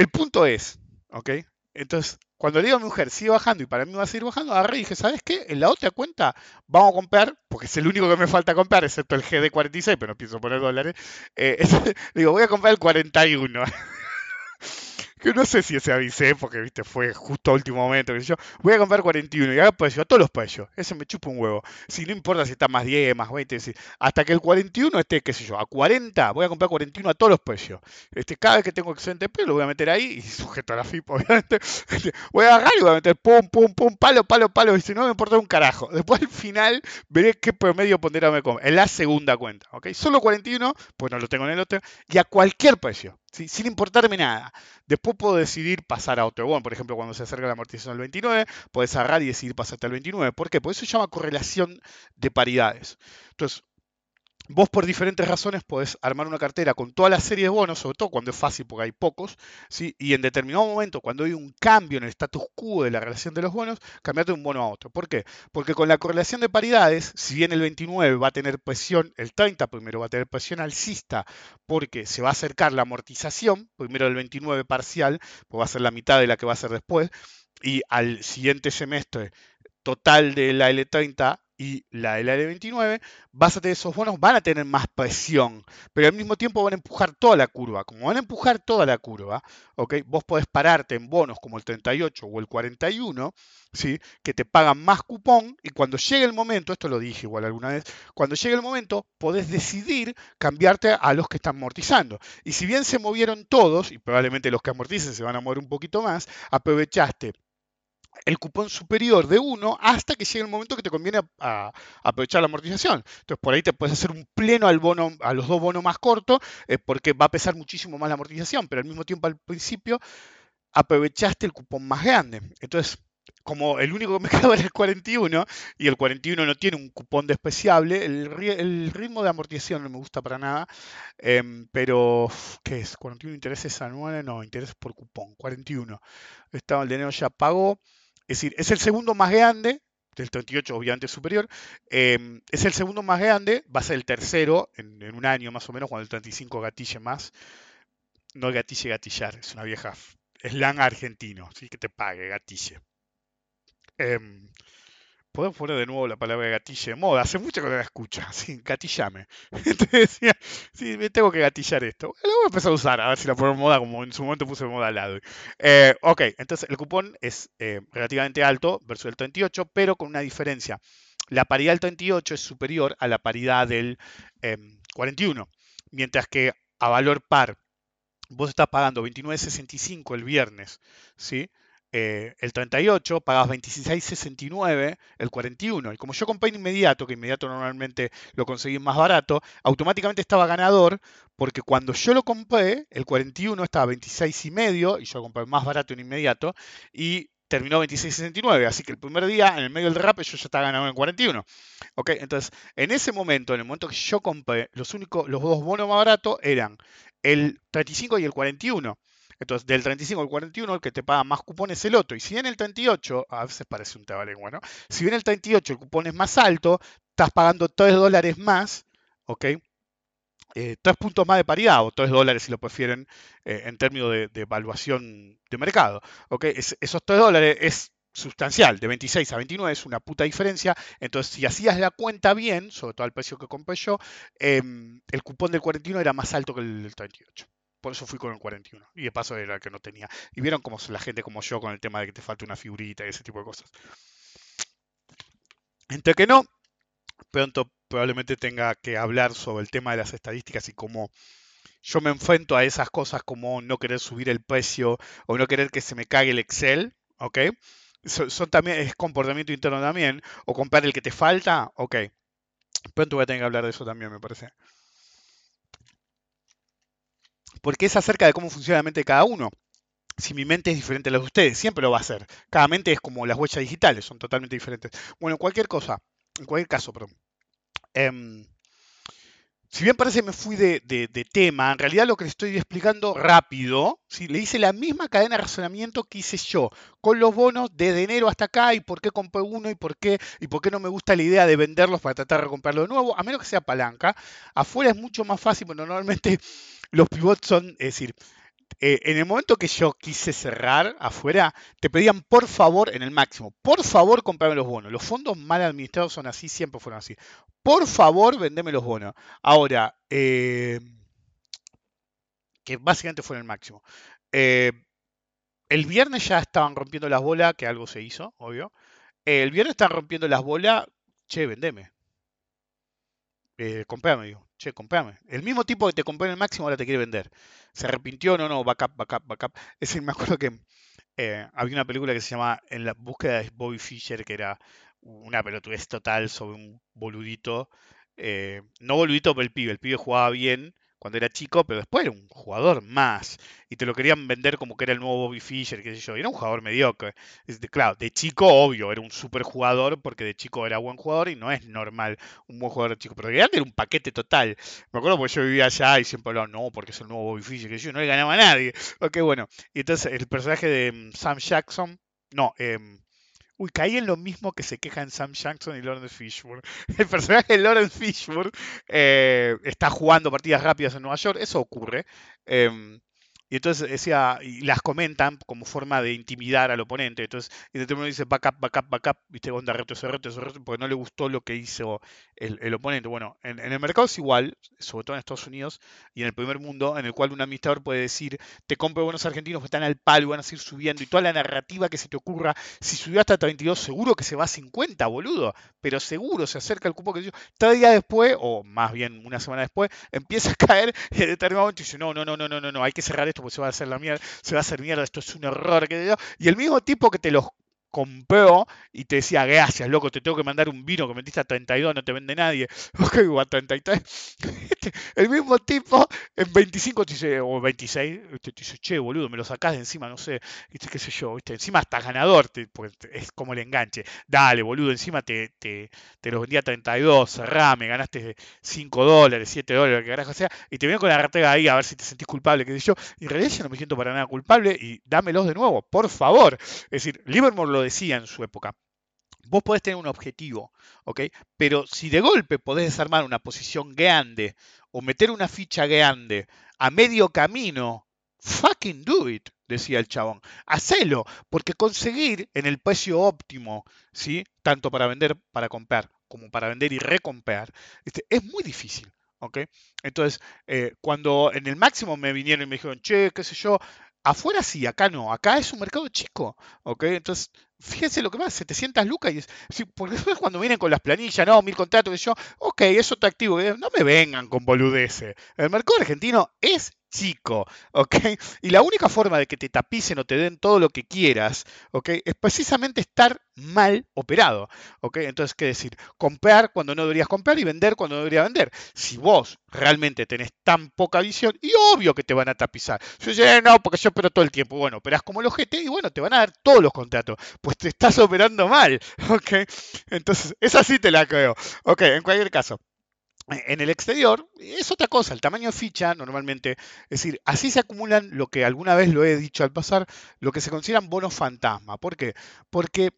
el punto es, ¿ok? Entonces, cuando le digo a mi mujer, sigue bajando y para mí va a seguir bajando, agarré y dije, ¿sabes qué? En la otra cuenta vamos a comprar, porque es el único que me falta comprar, excepto el GD46, pero no pienso poner dólares. eh, digo, voy a comprar el 41. Que no sé si ese avisé, porque viste, fue justo a último momento, que yo, voy a comprar 41 y haga precio a todos los precios. Ese me chupa un huevo. Si no importa si está más 10, más 20, si- hasta que el 41 esté, qué sé yo, a 40, voy a comprar 41 a todos los precios. Este, cada vez que tengo excedente de lo voy a meter ahí y sujeto a la FIP, obviamente. Este, voy a agarrar y voy a meter pum, pum, pum, palo, palo, palo, y si no me importa un carajo. Después al final veré qué promedio pondera me compro. En la segunda cuenta, ¿ok? Solo 41, pues no lo tengo en el otro, y a cualquier precio, sin importarme nada. Después puedo decidir pasar a otro bono. Por ejemplo, cuando se acerca la amortización del 29, puedes agarrar y decidir pasarte al 29. ¿Por qué? Porque eso se llama correlación de paridades. Entonces, vos por diferentes razones podés armar una cartera con toda la serie de bonos, sobre todo cuando es fácil porque hay pocos, ¿sí? y en determinado momento, cuando hay un cambio en el status quo de la relación de los bonos, cambiarte de un bono a otro. ¿Por qué? Porque con la correlación de paridades, si bien el 29 va a tener presión, el 30 primero va a tener presión alcista, porque se va a acercar la amortización, primero el 29 parcial, pues va a ser la mitad de la que va a ser después, y al siguiente semestre total de la L30 y la de la L29, vas a tener esos bonos, van a tener más presión, pero al mismo tiempo van a empujar toda la curva. Como van a empujar toda la curva, ¿ok? vos podés pararte en bonos como el 38 o el 41, ¿sí? que te pagan más cupón, y cuando llegue el momento, esto lo dije igual alguna vez, cuando llegue el momento, podés decidir cambiarte a los que están amortizando. Y si bien se movieron todos, y probablemente los que amorticen se van a mover un poquito más, aprovechaste el cupón superior de uno hasta que llegue el momento que te conviene a- aprovechar la amortización. Entonces por ahí te puedes hacer un pleno al bono, a los dos bonos más cortos, eh, porque va a pesar muchísimo más la amortización, pero al mismo tiempo al principio aprovechaste el cupón más grande. Entonces, como el único que me quedaba era el 41, y el 41 no tiene un cupón despreciable, el, ri- el ritmo de amortización no me gusta para nada, em, pero, ¿qué es? 41 intereses anuales, no, intereses por cupón, 41. Estaba el dinero ya pagó, es decir, es el segundo más grande, del 38 obviamente superior, em, es el segundo más grande, va a ser el tercero en, un año más o menos, cuando el 35 gatille más. No gatille gatillar, es una vieja slang argentino, ¿sí? que te pague, gatille. Em, ¿Puedo poner de nuevo la palabra gatille de moda? Hace mucho que no la escucho. Sí, gatillame. Entonces decía, sí, tengo que gatillar esto. Lo voy a empezar a usar, a ver si la pongo en moda, como en su momento puse moda al lado. Eh, ok, entonces el cupón es eh, relativamente alto versus el 38, pero con una diferencia. La paridad del 38 es superior a la paridad del em, 41, mientras que a valor par vos estás pagando 29.65 el viernes, ¿sí? Eh, el 38, pagabas 26.69 el 41. Y como yo compré inmediato, que inmediato normalmente lo conseguí más barato, automáticamente estaba ganador, porque cuando yo lo compré, el 41 estaba 26 y medio, y yo compré más barato en inmediato, y terminó 26.69. Así que el primer día, en el medio del rap, yo ya estaba ganando en 41. ¿Ok? Entonces, en ese momento, en el momento que yo compré, los únicos, los dos bonos más baratos eran el 35 y el 41. Entonces, del 35 al 41, el que te paga más cupón es el otro. Y si bien el 38, a veces parece un tabalengua, ¿no? Si bien el 38 el cupón es más alto, estás pagando 3 dólares más, ¿ok? Eh, 3 puntos más de paridad, o 3 dólares si lo prefieren, eh, en términos de, evaluación de mercado. ¿ok? Es, esos 3 dólares es sustancial, de 26 a 29 es una puta diferencia. Entonces, si hacías la cuenta bien, sobre todo al precio que compré yo, eh, el cupón del 41 era más alto que el del 38. Por eso fui con el 41. Y de paso era el que no tenía. Y vieron cómo la gente como yo con el tema de que te falta una figurita y ese tipo de cosas. Entre que no, pronto probablemente tenga que hablar sobre el tema de las estadísticas y cómo yo me enfrento a esas cosas como no querer subir el precio o no querer que se me cague el Excel, ¿ok? Son, son también, es comportamiento interno también, o comprar el que te falta, ok. Pronto voy a tener que hablar de eso también, me parece porque es acerca de cómo funciona la mente de cada uno. Si mi mente es diferente a la de ustedes, siempre lo va a ser. Cada mente es como las huellas digitales, son totalmente diferentes. Bueno, cualquier cosa, en cualquier caso, perdón. Eh, si bien parece que me fui de, tema, en realidad lo que les estoy explicando rápido, ¿sí? le hice la misma cadena de razonamiento que hice yo, con los bonos desde enero hasta acá, y por qué compré uno, y por qué, y por qué no me gusta la idea de venderlos para tratar de comprarlo de nuevo, a menos que sea palanca. Afuera es mucho más fácil, porque normalmente los pivots son, es decir, eh, en el momento que yo quise cerrar afuera, te pedían por favor, en el máximo, por favor comprame los bonos. Los fondos mal administrados son así, siempre fueron así. Por favor, vendeme los bonos. Ahora, eh, que básicamente fue en el máximo. Eh, el viernes ya estaban rompiendo las bolas, que algo se hizo, obvio. el viernes estaban rompiendo las bolas, che, vendeme. Eh, comprame, digo, che, comprame. El mismo tipo que te compró en el máximo ahora te quiere vender. Se arrepintió, no, no, backup, backup, backup. Es decir, me acuerdo que eh, había una película que se llama En la búsqueda de Bobby Fischer, que era una pelotudez total sobre un boludito. Eh, no boludito, pero el pibe. El pibe jugaba bien, cuando era chico, pero después era un jugador más. Y te lo querían vender como que era el nuevo Bobby Fischer, qué sé yo. Y era un jugador mediocre. Claro, de chico, obvio, era un super jugador porque de chico era buen jugador y no es normal un buen jugador de chico. Pero de grande era un paquete total. Me acuerdo porque yo vivía allá y siempre hablaba, no, porque es el nuevo Bobby Fischer, que yo no le ganaba a nadie. Ok, bueno. Y entonces el personaje de mm, Sam Jackson, no, eh, Uy, caí en lo mismo que se quejan Sam Jackson y Lawrence Fishburne. El personaje de Lawrence Fishburne eh, está jugando partidas rápidas en Nueva York, eso ocurre. Eh, y entonces decía, y las comentan como forma de intimidar al oponente. Entonces, y de uno dice backup, backup, backup, viste, onda reto, reto, reto, porque no le gustó lo que hizo el, el oponente. Bueno, en, en, el mercado es igual, sobre todo en Estados Unidos y en el primer mundo, en el cual un administrador puede decir, te compro buenos argentinos que están al palo, van a seguir subiendo, y toda la narrativa que se te ocurra, si subió hasta 32, seguro que se va a 50, boludo, pero seguro se acerca el cupo que yo. Tres días después, o más bien una semana después, empieza a caer y en determinado momento dice, no, no, no, no, no, no, no, hay que cerrar esto porque se va a hacer la mierda, se va a hacer mierda, esto es un error. Que y el mismo tipo que te los compró y te decía, gracias, loco, te tengo que mandar un vino que metiste a 32, no te vende nadie. Ok, a 33. Este, el mismo tipo en 25 te dice, o 26, te dice, che, boludo, me lo sacás de encima, no sé, ¿viste? qué sé yo, encima estás ganador, te, es como el enganche. Dale, boludo, encima te, te, te los vendí a 32, cerrame, ganaste 5 dólares, 7 dólares, que carajo sea, y te viene con la ratega ahí a ver si te sentís culpable, qué sé yo. Y en realidad yo no me siento para nada culpable y dámelos de nuevo, por favor. Es decir, Livermore lo decía en su época. Vos podés tener un objetivo, ¿ok? Pero si de golpe podés desarmar una posición grande o meter una ficha grande a medio camino, fucking do it, decía el chabón. Hacelo, porque conseguir en el precio óptimo, ¿sí? Tanto para vender, para comprar, como para vender y recomprar, este, es muy difícil. ¿ok? Entonces, eh, cuando en el máximo me vinieron y me dijeron, che, qué sé yo, Afuera sí, acá no. Acá es un mercado chico. ¿ok? Entonces, fíjense lo que más, 700 lucas. Y, porque después cuando vienen con las planillas, no, mil contratos, y yo, ok, eso te activo. No me vengan con boludeces. El mercado argentino es chico, ¿ok? Y la única forma de que te tapicen o te den todo lo que quieras, ¿ok? Es precisamente estar mal operado, ¿ok? Entonces, ¿qué decir? Comprar cuando no deberías comprar y vender cuando no deberías vender. Si vos realmente tenés tan poca visión, y obvio que te van a tapizar. Yo dice, no, porque yo opero todo el tiempo. Bueno, operás como los GT y bueno, te van a dar todos los contratos. Pues te estás operando mal, ¿ok? Entonces, esa sí te la creo. Ok, en cualquier caso. En el exterior es otra cosa, el tamaño de ficha normalmente, es decir, así se acumulan lo que alguna vez lo he dicho al pasar, lo que se consideran bonos fantasma. ¿Por qué? Porque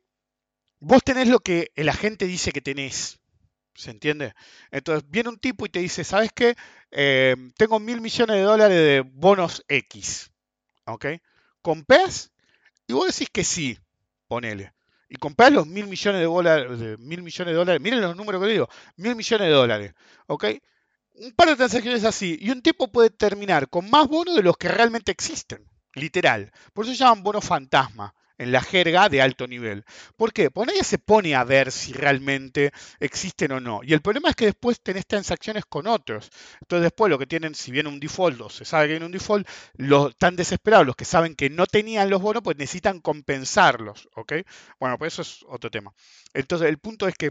vos tenés lo que el agente dice que tenés. ¿Se entiende? Entonces viene un tipo y te dice, ¿sabes qué? Eh, tengo mil millones de dólares de bonos X. ¿Ok? ¿Comprás? Y vos decís que sí, ponele. Y comprás los mil millones de dólares, mil millones de dólares, miren los números que le digo, mil millones de dólares. ¿Ok? Un par de transacciones así. Y un tipo puede terminar con más bonos de los que realmente existen. Literal. Por eso se llaman bonos fantasma en la jerga de alto nivel. ¿Por qué? Porque nadie se pone a ver si realmente existen o no. Y el problema es que después tenés transacciones con otros. Entonces después lo que tienen, si viene un default o se sabe que viene un default, los están desesperados, los que saben que no tenían los bonos, pues necesitan compensarlos. ¿Ok? Bueno, pues eso es otro tema. Entonces el punto es que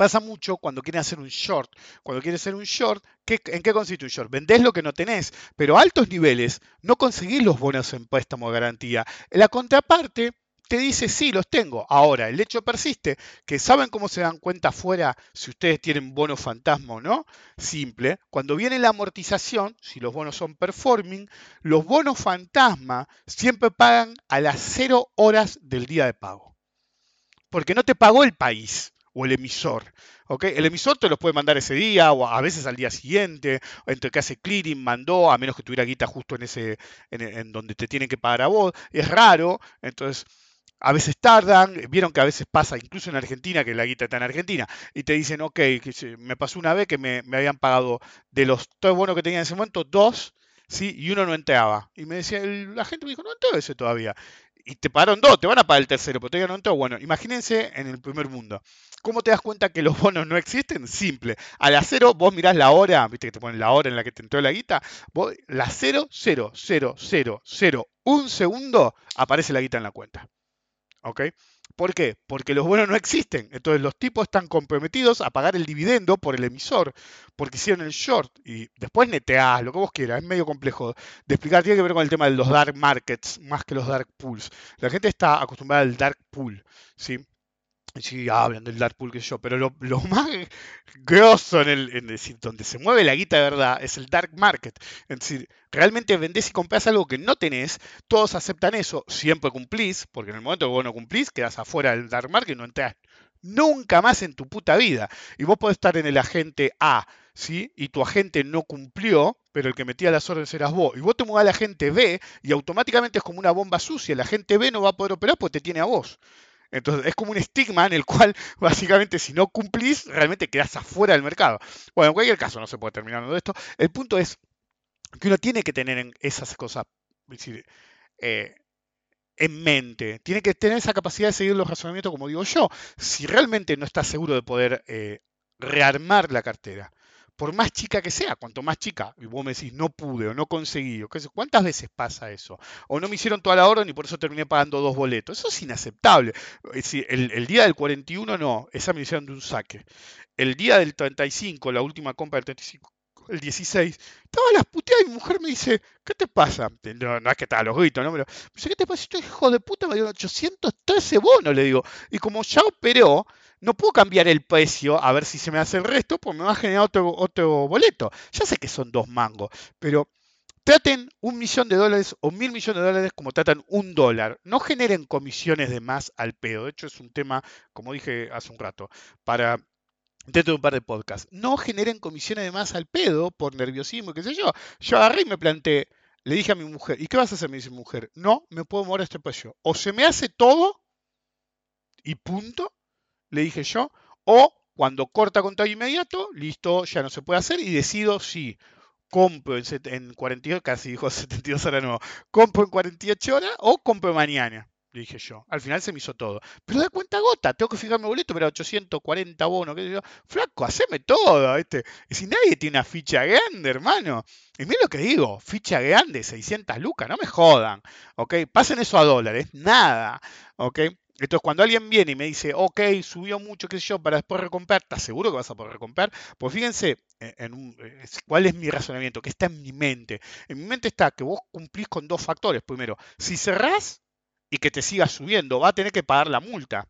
Pasa mucho cuando quieren hacer un short. Cuando quieres hacer un short, ¿qué- ¿en qué consiste un short? Vendés lo que no tenés, pero a altos niveles no conseguís los bonos en préstamo de garantía. La contraparte te dice, sí, los tengo. Ahora, el hecho persiste, que saben cómo se dan cuenta afuera si ustedes tienen bonos fantasma o no. Simple, cuando viene la amortización, si los bonos son performing, los bonos fantasma siempre pagan a las cero horas del día de pago. Porque no te pagó el país o el emisor. ¿ok? El emisor te los puede mandar ese día o a veces al día siguiente, entre que hace clearing, mandó, a menos que tuviera guita justo en ese, en, en donde te tienen que pagar a vos. Es raro, entonces a veces tardan, vieron que a veces pasa, incluso en Argentina, que la guita está en Argentina, y te dicen, ok, me pasó una vez que me, me habían pagado de los tres bonos que tenía en ese momento, dos, ¿sí? y uno no entraba. Y me decía, el- la gente me dijo, no entró ese todavía. Y te pagaron dos, te van a pagar el tercero, pero todavía no entró. Bueno, imagínense en el primer mundo. ¿Cómo te das cuenta que los bonos no existen? Simple. A las cero vos mirás la hora, viste que te ponen la hora en la que te entró la guita, vos, la 0, 0, 0, 0, 0, un segundo, aparece la guita en la cuenta. ¿Ok? ¿Por qué? Porque los bonos no existen. Entonces los tipos están comprometidos a pagar el dividendo por el emisor, porque hicieron el short. Y después neteás, lo que vos quieras. Es medio complejo de explicar. Tiene que ver con el tema de los dark markets más que los dark pools. La gente está acostumbrada al dark pool. ¿sí? Sí, hablan del dark pool que yo, pero lo, lo más grosso en el, en decir, donde se mueve la guita de verdad es el dark market. Es decir, realmente vendés y compras algo que no tenés, todos aceptan eso, siempre cumplís, porque en el momento que vos no cumplís, quedás afuera del dark market y no entras nunca más en tu puta vida. Y vos podés estar en el agente A, ¿sí? Y tu agente no cumplió, pero el que metía las órdenes eras vos. Y vos te mudás al agente B y automáticamente es como una bomba sucia. El agente B no va a poder operar porque te tiene a vos. Entonces es como un estigma en el cual básicamente si no cumplís realmente quedás afuera del mercado. Bueno, en cualquier caso no se puede terminar de esto. El punto es que uno tiene que tener en esas cosas eh, en mente. Tiene que tener esa capacidad de seguir los razonamientos como digo yo. Si realmente no estás seguro de poder eh, rearmar la cartera, por más chica que sea, cuanto más chica, y vos me decís, no pude o no conseguí, o qué sé, ¿cuántas veces pasa eso? O no me hicieron toda la orden y por eso terminé pagando dos boletos. Eso es inaceptable. Es decir, el, el día del 41 no, esa me hicieron de un saque. El día del 35, la última compra del 35, el 16, estaba las puteadas y mi mujer me dice, ¿qué te pasa? No, no es que estaba los gritos, ¿no? Pero me dice, ¿qué te pasa? Este hijo de puta me dio 813 bonos, le digo. Y como ya operó, no puedo cambiar el precio a ver si se me hace el resto, pues me va a generar otro, otro boleto. Ya sé que son dos mangos, pero traten un millón de dólares o mil millones de dólares como tratan un dólar. No generen comisiones de más al pedo. De hecho, es un tema, como dije hace un rato, para dentro de un par de podcasts. No generen comisiones de más al pedo por nerviosismo, qué sé yo. Yo agarré y me planteé, le dije a mi mujer, ¿y qué vas a hacer? Me dice mi mujer, no me puedo mover este precio. O se me hace todo y punto, le dije yo, o cuando corta contagio inmediato, listo, ya no se puede hacer y decido si compro en, en 48, casi dijo 72 horas no, compro en 48 horas o compro mañana. Dije yo. Al final se me hizo todo. Pero da cuenta gota, tengo que fijarme boleto, pero 840 bonos, qué sé yo. Flaco, haceme todo, ¿viste? Y si nadie tiene una ficha grande, hermano. Y mira lo que digo, ficha grande, 600 lucas, no me jodan, ¿ok? Pasen eso a dólares, nada, ¿ok? Entonces, cuando alguien viene y me dice, ok, subió mucho, qué sé yo, para después recomprar, ¿estás seguro que vas a poder recomprar? Pues fíjense en, cuál es mi razonamiento, que está en mi mente. En mi mente está que vos cumplís con dos factores. Primero, si cerrás y que te siga subiendo, va a tener que pagar la multa.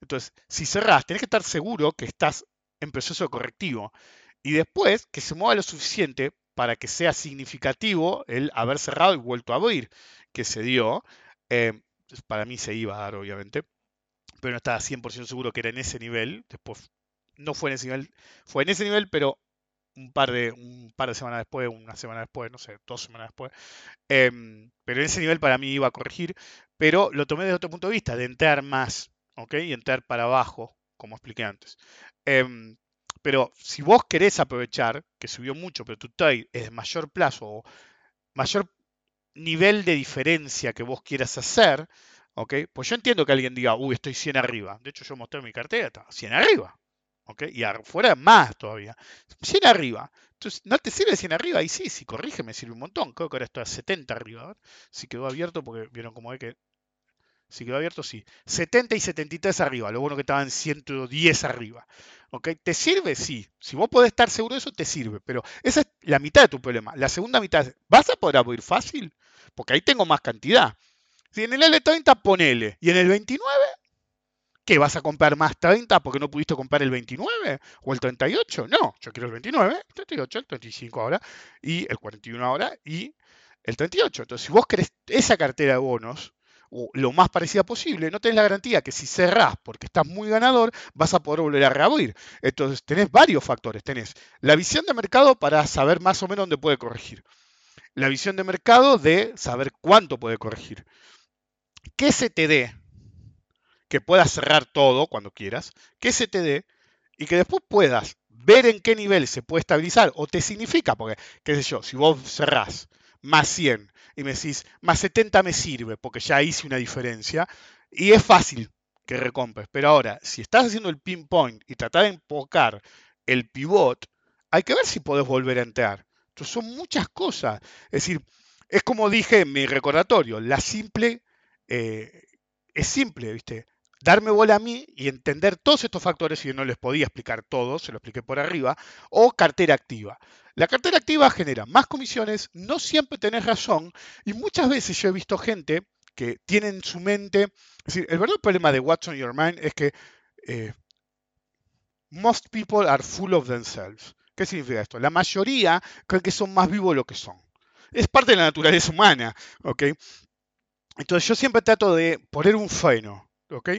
Entonces, si cerrás, tenés que estar seguro que estás en proceso correctivo. Y después, que se mueva lo suficiente para que sea significativo el haber cerrado y vuelto a abrir, que se dio. Eh, para mí se iba a dar, obviamente, pero no estaba 100% seguro que era en ese nivel. Después, no fue en ese nivel, fue en ese nivel, pero un par de, un par de semanas después, una semana después, no sé, dos semanas después. Em, pero en ese nivel para mí iba a corregir, pero lo tomé desde otro punto de vista, de entrar más, ¿ok? Y entrar para abajo, como expliqué antes. Em, pero si vos querés aprovechar, que subió mucho, pero tu trade es de mayor plazo o mayor nivel de diferencia que vos quieras hacer, ¿ok? Pues yo entiendo que alguien diga, uy, estoy 100 arriba. De hecho, yo mostré mi cartera, está 100 arriba, ¿ok? Y afuera más todavía. 100 arriba. Entonces, ¿no te sirve 100 arriba? Y sí, si corrige me sirve un montón. Creo que ahora estoy a 70 arriba. Si quedó abierto, porque vieron cómo es que... Si quedó abierto, sí. 70 y 73 arriba. Lo bueno que estaban 110 arriba. ¿Ok? ¿Te sirve? Sí. Si vos podés estar seguro de eso, te sirve. Pero esa es la mitad de tu problema. La segunda mitad ¿vas a poder abrir fácil? Porque ahí tengo más cantidad. Si en el L30 ponele. ¿Y en el 29? ¿Qué? ¿Vas a comprar más 30 porque no pudiste comprar el 29? ¿O el 38? No, yo quiero el 29, el 38, el 35 ahora, y el 41 ahora, y el 38. Entonces, si vos querés esa cartera de bonos, o lo más parecida posible, no tenés la garantía que si cerrás porque estás muy ganador, vas a poder volver a reabrir. Entonces, tenés varios factores. Tenés la visión de mercado para saber más o menos dónde puede corregir. La visión de mercado de saber cuánto puede corregir. Que se te dé que puedas cerrar todo cuando quieras, que se te dé y que después puedas ver en qué nivel se puede estabilizar o te significa, porque, qué sé yo, si vos cerrás más 100 y me decís, más 70 me sirve porque ya hice una diferencia y es fácil que recompres. Pero ahora, si estás haciendo el pinpoint y tratar de enfocar el pivot, hay que ver si podés volver a entrar. Entonces son muchas cosas. Es decir, es como dije en mi recordatorio, la simple, eh, es simple, ¿viste? Darme bola a mí y entender todos estos factores, y yo no les podía explicar todos, se lo expliqué por arriba, o cartera activa. La cartera activa genera más comisiones, no siempre tenés razón, y muchas veces yo he visto gente que tiene en su mente, es decir, el verdadero problema de What's on Your Mind es que eh, most people are full of themselves. ¿Qué significa esto? La mayoría creen que son más vivos de lo que son. Es parte de la naturaleza humana, ¿ok? Entonces yo siempre trato de poner un freno, ¿ok?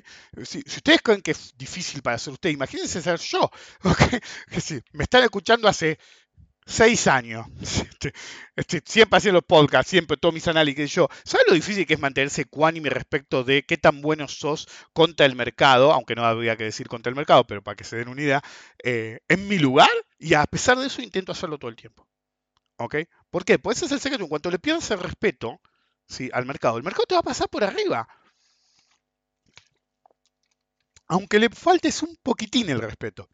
Si, si ustedes creen que es difícil para ser ustedes, imagínense ser yo, ¿ok? Que si me están escuchando hace seis años, este, este, siempre haciendo los podcasts, siempre todos mis análisis, yo, ¿sabes lo difícil que es mantenerse ecuánime respecto de qué tan bueno sos contra el mercado? Aunque no habría que decir contra el mercado, pero para que se den una idea, eh, en mi lugar, y a pesar de eso intento hacerlo todo el tiempo. ¿Ok? ¿Por qué? Pues ese es el secreto. En cuanto le pierdas el respeto ¿sí? al mercado, el mercado te va a pasar por arriba. Aunque le faltes un poquitín el respeto.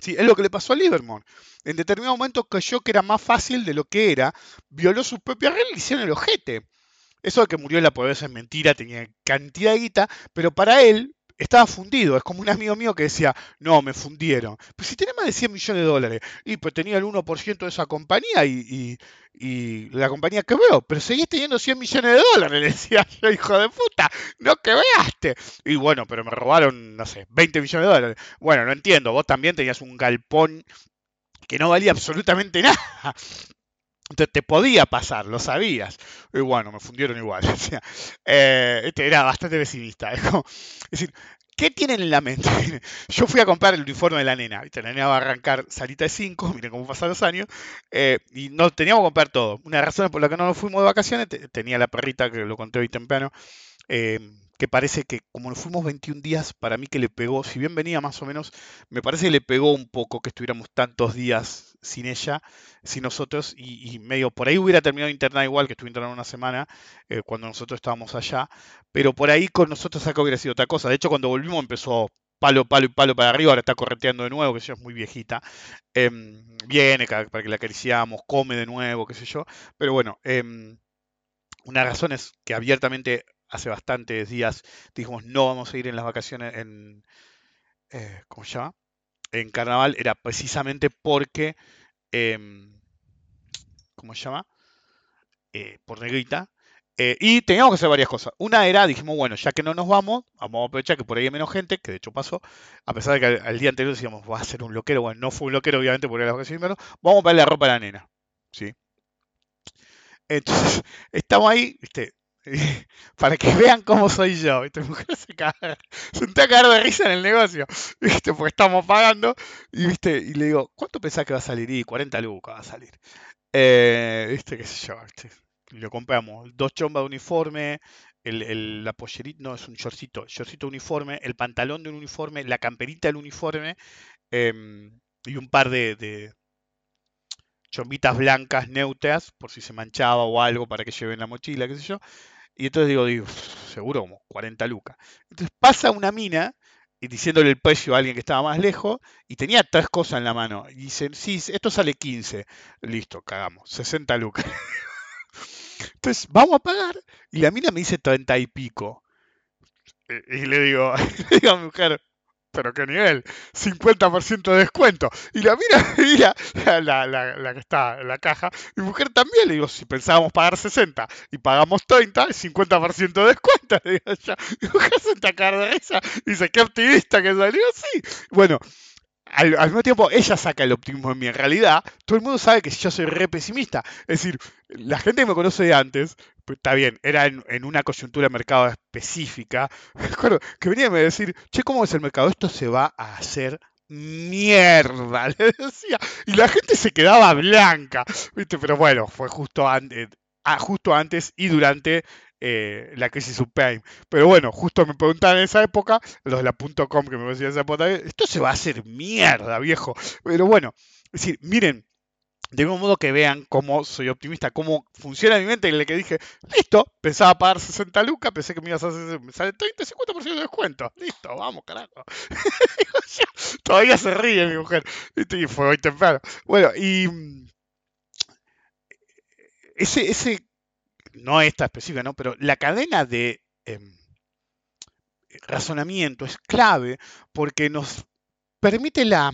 Sí, es lo que le pasó a Livermore. En determinado momento creyó que era más fácil de lo que era, violó sus propias reglas y hicieron el ojete. Eso de que murió en la pobreza es mentira, tenía cantidad de guita, pero para él estaba fundido. Es como un amigo mío que decía, no, me fundieron. Pues si tenés más de 100 millones de dólares, y pues tenía el 1% de esa compañía y, y- y la compañía quebró, pero seguís teniendo 100 millones de dólares, le decía yo, hijo de puta, no quebraste. Y bueno, pero me robaron, no sé, 20 millones de dólares. Bueno, no entiendo, vos también tenías un galpón que no valía absolutamente nada. Entonces te podía pasar, lo sabías. Y bueno, me fundieron igual. Eh, este era bastante pesimista. Es, como- es decir, ¿qué tienen en la mente? Yo fui a comprar el uniforme de la nena. La nena va a arrancar salita de 5, miren cómo pasan los años. eh, y no teníamos que comprar todo. Una de razones por la que no nos fuimos de vacaciones, te- tenía la perrita que lo conté hoy temprano. eh, que parece que como nos fuimos 21 días, para mí que le pegó, si bien venía más o menos, me parece que le pegó un poco que estuviéramos tantos días sin ella, sin nosotros, y, medio por ahí hubiera terminado internada igual, que estuve internada una semana eh, cuando nosotros estábamos allá, pero por ahí con nosotros acá hubiera sido otra cosa. De hecho, cuando volvimos empezó palo, palo y palo para arriba, ahora está correteando de nuevo, que yo, es muy viejita. Em, viene para que la acariciamos, come de nuevo, qué sé yo. Pero bueno, em, una razón es que abiertamente hace bastantes días dijimos no vamos a ir en las vacaciones en, eh, ¿cómo se llama? En carnaval, era precisamente porque, em, ¿cómo se llama? Eh, por negrita. Eh, y teníamos que hacer varias cosas. Una era, dijimos, bueno, ya que no nos vamos, vamos a aprovechar que por ahí hay menos gente, que de hecho pasó, a pesar de que al, día anterior decíamos, va a ser un loquero, bueno, no fue un loquero obviamente porque era las vacaciones de vamos a ponerle la ropa a la nena. ¿sí? Entonces, estamos ahí, ¿viste? para que vean cómo soy yo. Mi mujer se, caga, se a cagar de risa en el negocio, ¿viste? porque estamos pagando. Y, ¿viste? y le digo, ¿cuánto pensás que va a salir? Y 40 lucas va a salir. Eh, ¿Viste? ¿Qué sé yo? Lo compramos. Dos chombas de uniforme, el, el- la pollerita, no, es un shortcito, shortcito uniforme, el pantalón de un uniforme, la camperita del uniforme em, y un par de, de chombitas blancas neutras por si se manchaba o algo para que lleven la mochila, qué sé yo. Y entonces digo, digo, seguro como 40 lucas. Entonces pasa una mina y diciéndole el precio a alguien que estaba más lejos y tenía tres cosas en la mano. Y dicen, sí, esto sale 15. Listo, cagamos, 60 lucas. Entonces vamos a pagar y la mina me dice 30 y pico. Y, y le digo, le digo a mi mujer, pero qué nivel, 50% de descuento. Y la mira, mira la, la, la, que está en la caja, mi mujer también, le digo, si pensábamos pagar 60 y pagamos 30, es 50% de descuento. Le digo yo, mi mujer se de risa, dice, qué optimista que salió, sí. Bueno, al, mismo tiempo ella saca el optimismo en mí. En realidad, todo el mundo sabe que yo soy re pesimista. Es decir, la gente que me conoce de antes, pues, está bien, era en, una coyuntura de mercado específica. Me que venía a decir, che, ¿cómo es el mercado? Esto se va a hacer mierda, le decía. Y la gente se quedaba blanca, ¿viste? Pero bueno, fue justo, an- eh, ah, justo antes y durante eh, la crisis subprime. Pero bueno, justo me preguntaban en esa época, los de la .com que me decían esa época, esto se va a hacer mierda, viejo. Pero bueno, es decir, miren, de mismo modo que vean cómo soy optimista, cómo funciona mi mente, en el que dije, listo, pensaba pagar 60 lucas, pensé que me ibas a hacer, me sale 30, 50% de descuento, listo, vamos, carajo. Todavía se ríe mi mujer, y fue hoy temprano. Bueno, y mm, ese, ese, no esta específica, ¿no? Pero la cadena de em, razonamiento es clave porque nos permite la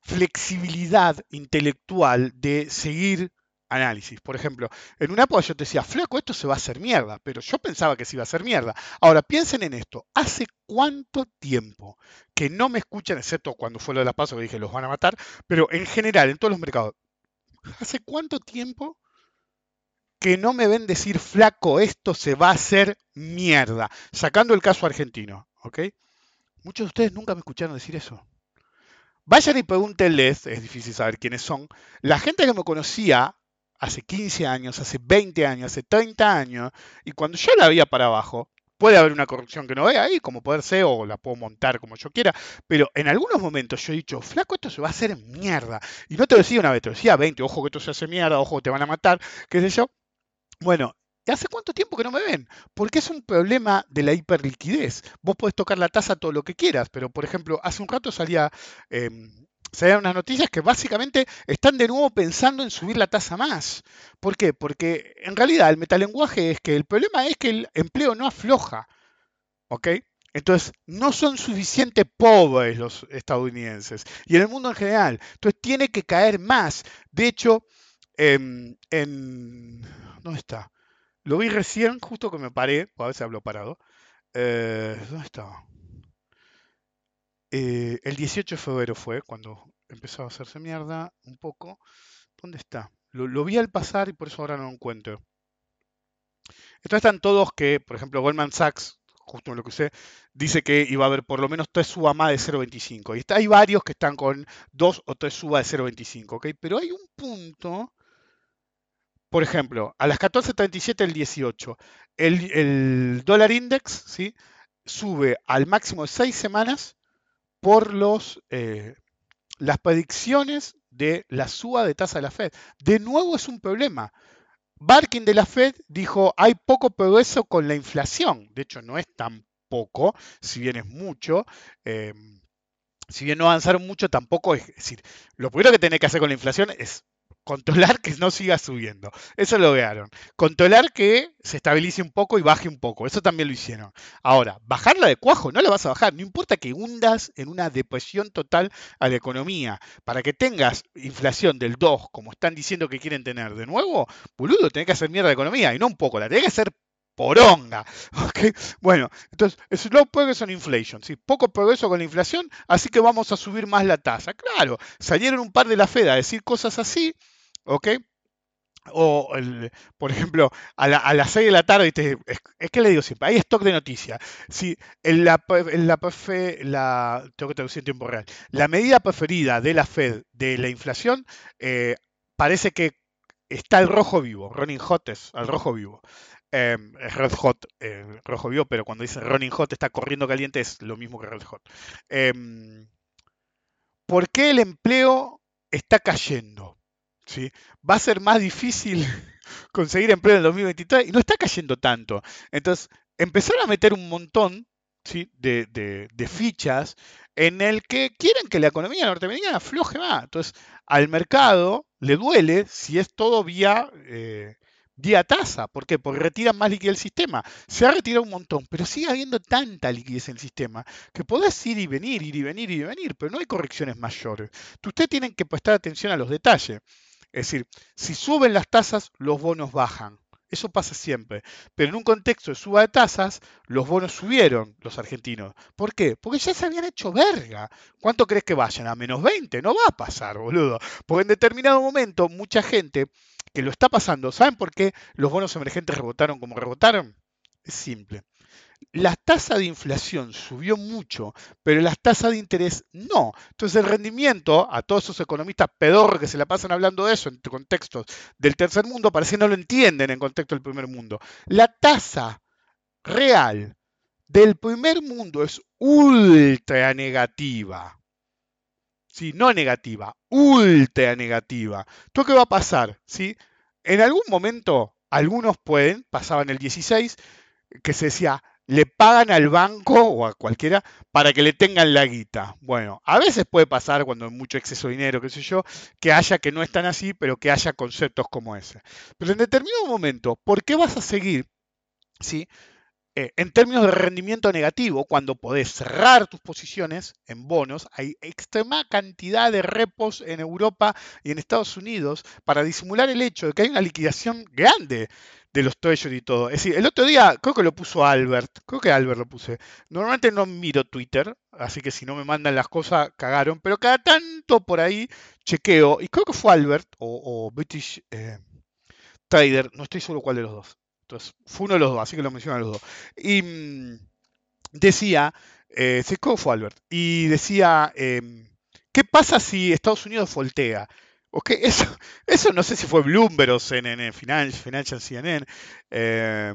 flexibilidad intelectual de seguir análisis. Por ejemplo, en una época yo te decía, flaco, esto se va a hacer mierda, pero yo pensaba que se iba a hacer mierda. Ahora, piensen en esto, ¿hace cuánto tiempo que no me escuchan, excepto cuando fue lo de las pasos que dije los van a matar, pero en general, en todos los mercados, ¿hace cuánto tiempo que no me ven decir, flaco, esto se va a hacer mierda? Sacando el caso argentino, ¿ok? Muchos de ustedes nunca me escucharon decir eso. Vayan y pregúntenles, es difícil saber quiénes son, la gente que me conocía hace 15 años, hace 20 años, hace 30 años, y cuando yo la veía para abajo, puede haber una corrupción que no vea ahí, como puede ser, o la puedo montar como yo quiera, pero en algunos momentos yo he dicho, flaco, esto se va a hacer mierda. Y no te lo decía una vez, te lo decía 20, ojo que esto se hace mierda, ojo que te van a matar, qué sé yo. Bueno, ¿y hace cuánto tiempo que no me ven? Porque es un problema de la hiperliquidez. Vos podés tocar la tasa todo lo que quieras, pero por ejemplo, hace un rato salía, eh, salían unas noticias que básicamente están de nuevo pensando en subir la tasa más. ¿Por qué? Porque en realidad el metalenguaje es que el problema es que el empleo no afloja. ¿Ok? Entonces, no son suficientemente pobres los estadounidenses y en el mundo en general. Entonces, tiene que caer más. De hecho, em, en... ¿Dónde está? Lo vi recién, justo que me paré, a ver si hablo parado. Eh, ¿Dónde estaba? Eh, el 18 de febrero fue cuando empezó a hacerse mierda un poco. ¿Dónde está? Lo, lo vi al pasar y por eso ahora no lo encuentro. Entonces están todos que, por ejemplo, Goldman Sachs, justo en lo que usé, dice que iba a haber por lo menos tres subas más de 0.25. Y está, hay varios que están con dos o tres subas de 0.25, ¿ok? Pero hay un punto por ejemplo, a las 14.37 del 18, el, el dólar index ¿sí? sube al máximo de seis semanas por los, eh, las predicciones de la suba de tasa de la Fed. De nuevo es un problema. Barkin de la Fed dijo, hay poco progreso con la inflación. De hecho, no es tan poco, si bien es mucho. eh, si bien no avanzaron mucho, tampoco es, es decir, lo primero que tenés que hacer con la inflación es controlar que no siga subiendo. Eso lo lograron. Controlar que se estabilice un poco y baje un poco. Eso también lo hicieron. Ahora, bajarla de cuajo, no la vas a bajar. No importa que hundas en una depresión total a la economía. Para que tengas inflación del 2, como están diciendo que quieren tener de nuevo, boludo, tenés que hacer mierda de economía. Y no un poco, la tenés que hacer poronga. ¿ok? Bueno, entonces, slow progress on inflation, ¿sí? poco progreso con la inflación, así que vamos a subir más la tasa. Claro, salieron un par de la Fed a decir cosas así, ¿ok? O, el- por ejemplo, a, la- a las 6 de la tarde, es, que le digo siempre, hay stock de noticias. Si en la, en la, la- tengo que traducir en tiempo real, la medida preferida de la Fed de la inflación eh, parece que está el rojo vivo, running hot es al rojo vivo. Eh, es red hot, eh, rojo vivo, pero cuando dice running hot está corriendo caliente es lo mismo que red hot. Em, ¿Por qué el empleo está cayendo? ¿Sí? Va a ser más difícil conseguir empleo en el 2023 y no está cayendo tanto. Entonces, empezaron a meter un montón de, fichas en el que quieren que la economía norteamericana afloje más. Entonces, al mercado le duele si es todo vía, eh, tasa. ¿Por qué? Porque retiran más liquidez del sistema. Se ha retirado un montón, pero sigue habiendo tanta liquidez en el sistema que podés ir y venir, ir y venir, ir y venir, pero no hay correcciones mayores. Ustedes tienen que prestar atención a los detalles. Es decir, si suben las tasas, los bonos bajan. Eso pasa siempre. Pero en un contexto de suba de tasas, los bonos subieron, los argentinos. ¿Por qué? Porque ya se habían hecho verga. ¿Cuánto crees que vayan? A menos 20. No va a pasar, boludo. Porque en determinado momento, mucha gente que lo está pasando, ¿saben por qué los bonos emergentes rebotaron como rebotaron? Es simple. La tasa de inflación subió mucho, pero las tasas de interés no. Entonces el rendimiento, a todos esos economistas pedorros que se la pasan hablando de eso en contextos del tercer mundo, parece que no lo entienden en contexto del primer mundo. La tasa real del primer mundo es ultra negativa. Sí, no negativa, ultra negativa. ¿Tú qué va a pasar? ¿Sí? En algún momento, algunos pueden, pasaban el 16, que se decía, le pagan al banco o a cualquiera para que le tengan la guita. Bueno, a veces puede pasar cuando hay mucho exceso de dinero, qué sé yo, que haya que no están así, pero que haya conceptos como ese. Pero en determinado momento, ¿por qué vas a seguir? ¿Sí? Eh, en términos de rendimiento negativo, cuando podés cerrar tus posiciones en bonos, hay extrema cantidad de repos en Europa y en Estados Unidos para disimular el hecho de que hay una liquidación grande de los treasury y todo. Es decir, el otro día, creo que lo puso Albert, creo que Albert lo puse. Normalmente no miro Twitter, así que si no me mandan las cosas, cagaron, pero cada tanto por ahí chequeo, y creo que fue Albert o, British eh, Trader, no estoy seguro cuál de los dos. Entonces, fue uno de los dos, así que lo mencionan los dos. Y mm, decía, eh, fue Albert, y decía, em, ¿qué pasa si Estados Unidos voltea? Eso, eso no sé si fue Bloomberg o CNN, Financial, Financial CNN, eh,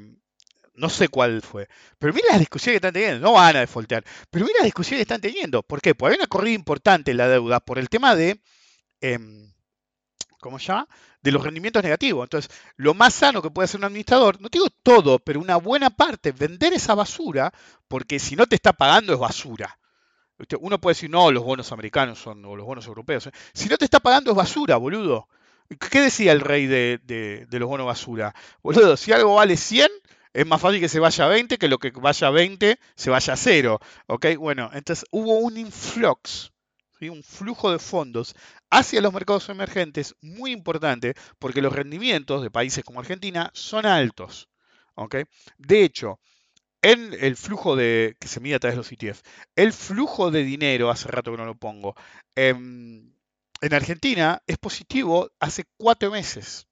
no sé cuál fue. Pero mira las discusiones que están teniendo, no van a defoltear, pero mira las discusiones que están teniendo. ¿Por qué? Porque hay una corrida importante en la deuda por el tema de, em, ¿cómo se llama? De los rendimientos negativos. Entonces, lo más sano que puede hacer un administrador, no te digo todo, pero una buena parte, vender esa basura, porque si no te está pagando es basura. Uno puede decir, no, los bonos americanos son, o los bonos europeos. Si no te está pagando es basura, boludo. ¿Qué decía el rey de los bonos basura? Boludo, si algo vale 100, es más fácil que se vaya a 20 que lo que vaya a 20 se vaya a 0. ¿Ok? Bueno, entonces hubo un influx, ¿sí? un flujo de fondos hacia los mercados emergentes muy importante porque los rendimientos de países como Argentina son altos. ¿ok? De hecho, en el flujo de que se mide a través de los ETF, el flujo de dinero, hace rato que no lo pongo, em, en Argentina es positivo hace cuatro meses.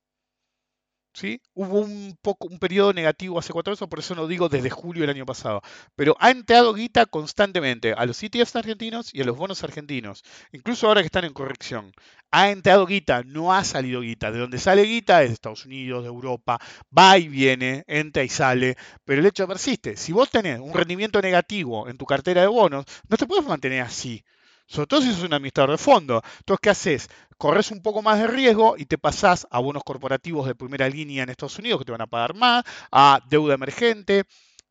¿Sí? Hubo un poco un periodo negativo hace cuatro años, por eso no digo desde julio del año pasado, pero ha entrado guita constantemente a los ETFs argentinos y a los bonos argentinos, incluso ahora que están en corrección. Ha entrado guita, no ha salido guita. De donde sale guita es de Estados Unidos, de Europa, va y viene, entra y sale, pero el hecho persiste. Si vos tenés un rendimiento negativo en tu cartera de bonos, no te puedes mantener así. Sobre todo si sos un administrador de fondo. Entonces, ¿qué haces? Corres un poco más de riesgo y te pasás a bonos corporativos de primera línea en Estados Unidos que te van a pagar más, a deuda emergente.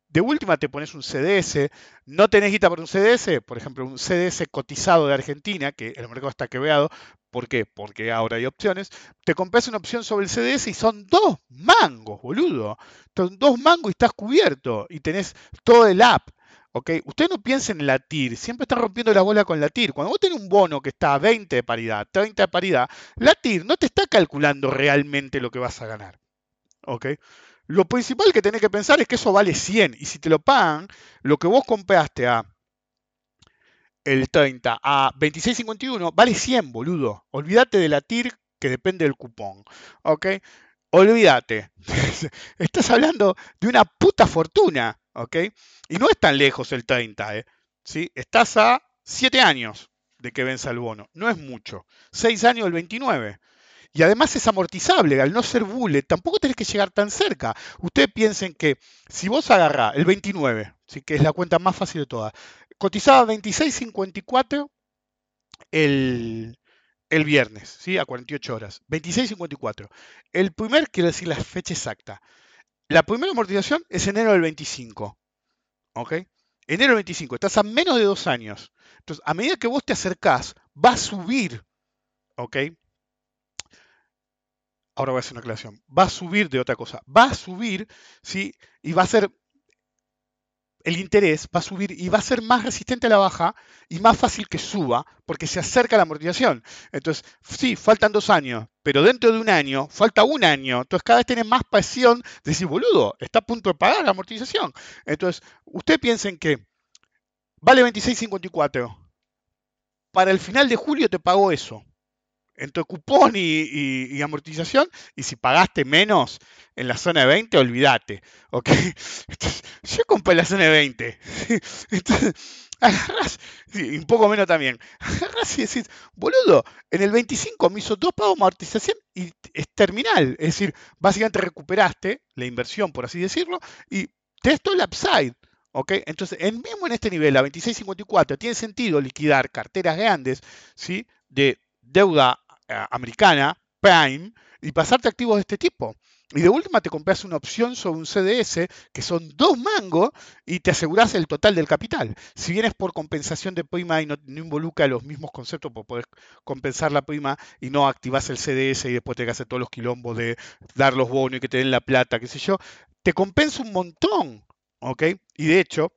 De última te pones un CDS, no tenés guita por un CDS, por ejemplo, un CDS cotizado de Argentina, que el mercado está quebrado, ¿por qué? Porque ahora hay opciones. Te compras una opción sobre el CDS y son dos mangos, boludo. Son dos mangos y estás cubierto y tenés todo el app. ¿Ok? Ustedes no piensen en la TIR, siempre están rompiendo la bola con la TIR. Cuando vos tenés un bono que está a 20 de paridad, 30 de paridad, la TIR no te está calculando realmente lo que vas a ganar. ¿ok? Lo principal que tenés que pensar es que eso vale 100 y si te lo pagan, lo que vos compraste a el 30 a 26.51 vale 100, boludo. Olvídate de la TIR que depende del cupón. ¿Ok? Olvídate. Estás hablando de una puta fortuna. ¿Ok? Y no es tan lejos el 30, ¿eh? ¿Sí? Estás a 7 años de que venza el bono. No es mucho. 6 años del 29. Y además es amortizable, al no ser bullet, tampoco tenés que llegar tan cerca. Ustedes piensen que si vos agarrás el 29, ¿sí? que es la cuenta más fácil de todas, cotizaba 26.54 el, el viernes, ¿sí? a 48 horas. 26.54. El primer, quiero decir la fecha exacta. La primera amortización es enero del 25. ¿Ok? Enero del 25. Estás a menos de dos años. Entonces, a medida que vos te acercás, va a subir. ¿Ok? Ahora voy a hacer una aclaración. Va a subir de otra cosa. Va a subir, ¿sí? Y va a ser el interés va a subir y va a ser más resistente a la baja y más fácil que suba porque se acerca la amortización. Entonces, sí, faltan dos años, pero dentro de un año falta un año. Entonces, cada vez tiene más pasión de decir, boludo, está a punto de pagar la amortización. Entonces, usted piensen que vale 26.54. Para el final de julio te pagó eso entre cupón y, y, y, amortización, y si pagaste menos en la zona de 20, olvídate. ¿ok? Entonces, yo compré la zona de 20. Entonces, agarrás, sí, un poco menos también, agarrás y decís, boludo, en el 25 me hizo dos pagos de amortización y es terminal. Es decir, básicamente recuperaste la inversión, por así decirlo, y te es todo el upside. ¿ok? Entonces, mismo en este nivel, la 2654, tiene sentido liquidar carteras grandes ¿sí? de deuda americana, Prime, y pasarte activos de este tipo. Y de última te compras una opción sobre un CDS que son dos mangos y te aseguras el total del capital. Si vienes por compensación de prima y no, no involucra los mismos conceptos por poder compensar la prima y no activas el CDS y después te que hacer todos los quilombos de dar los bonos y que te den la plata, qué sé yo, te compensa un montón. ¿Ok? Y de hecho,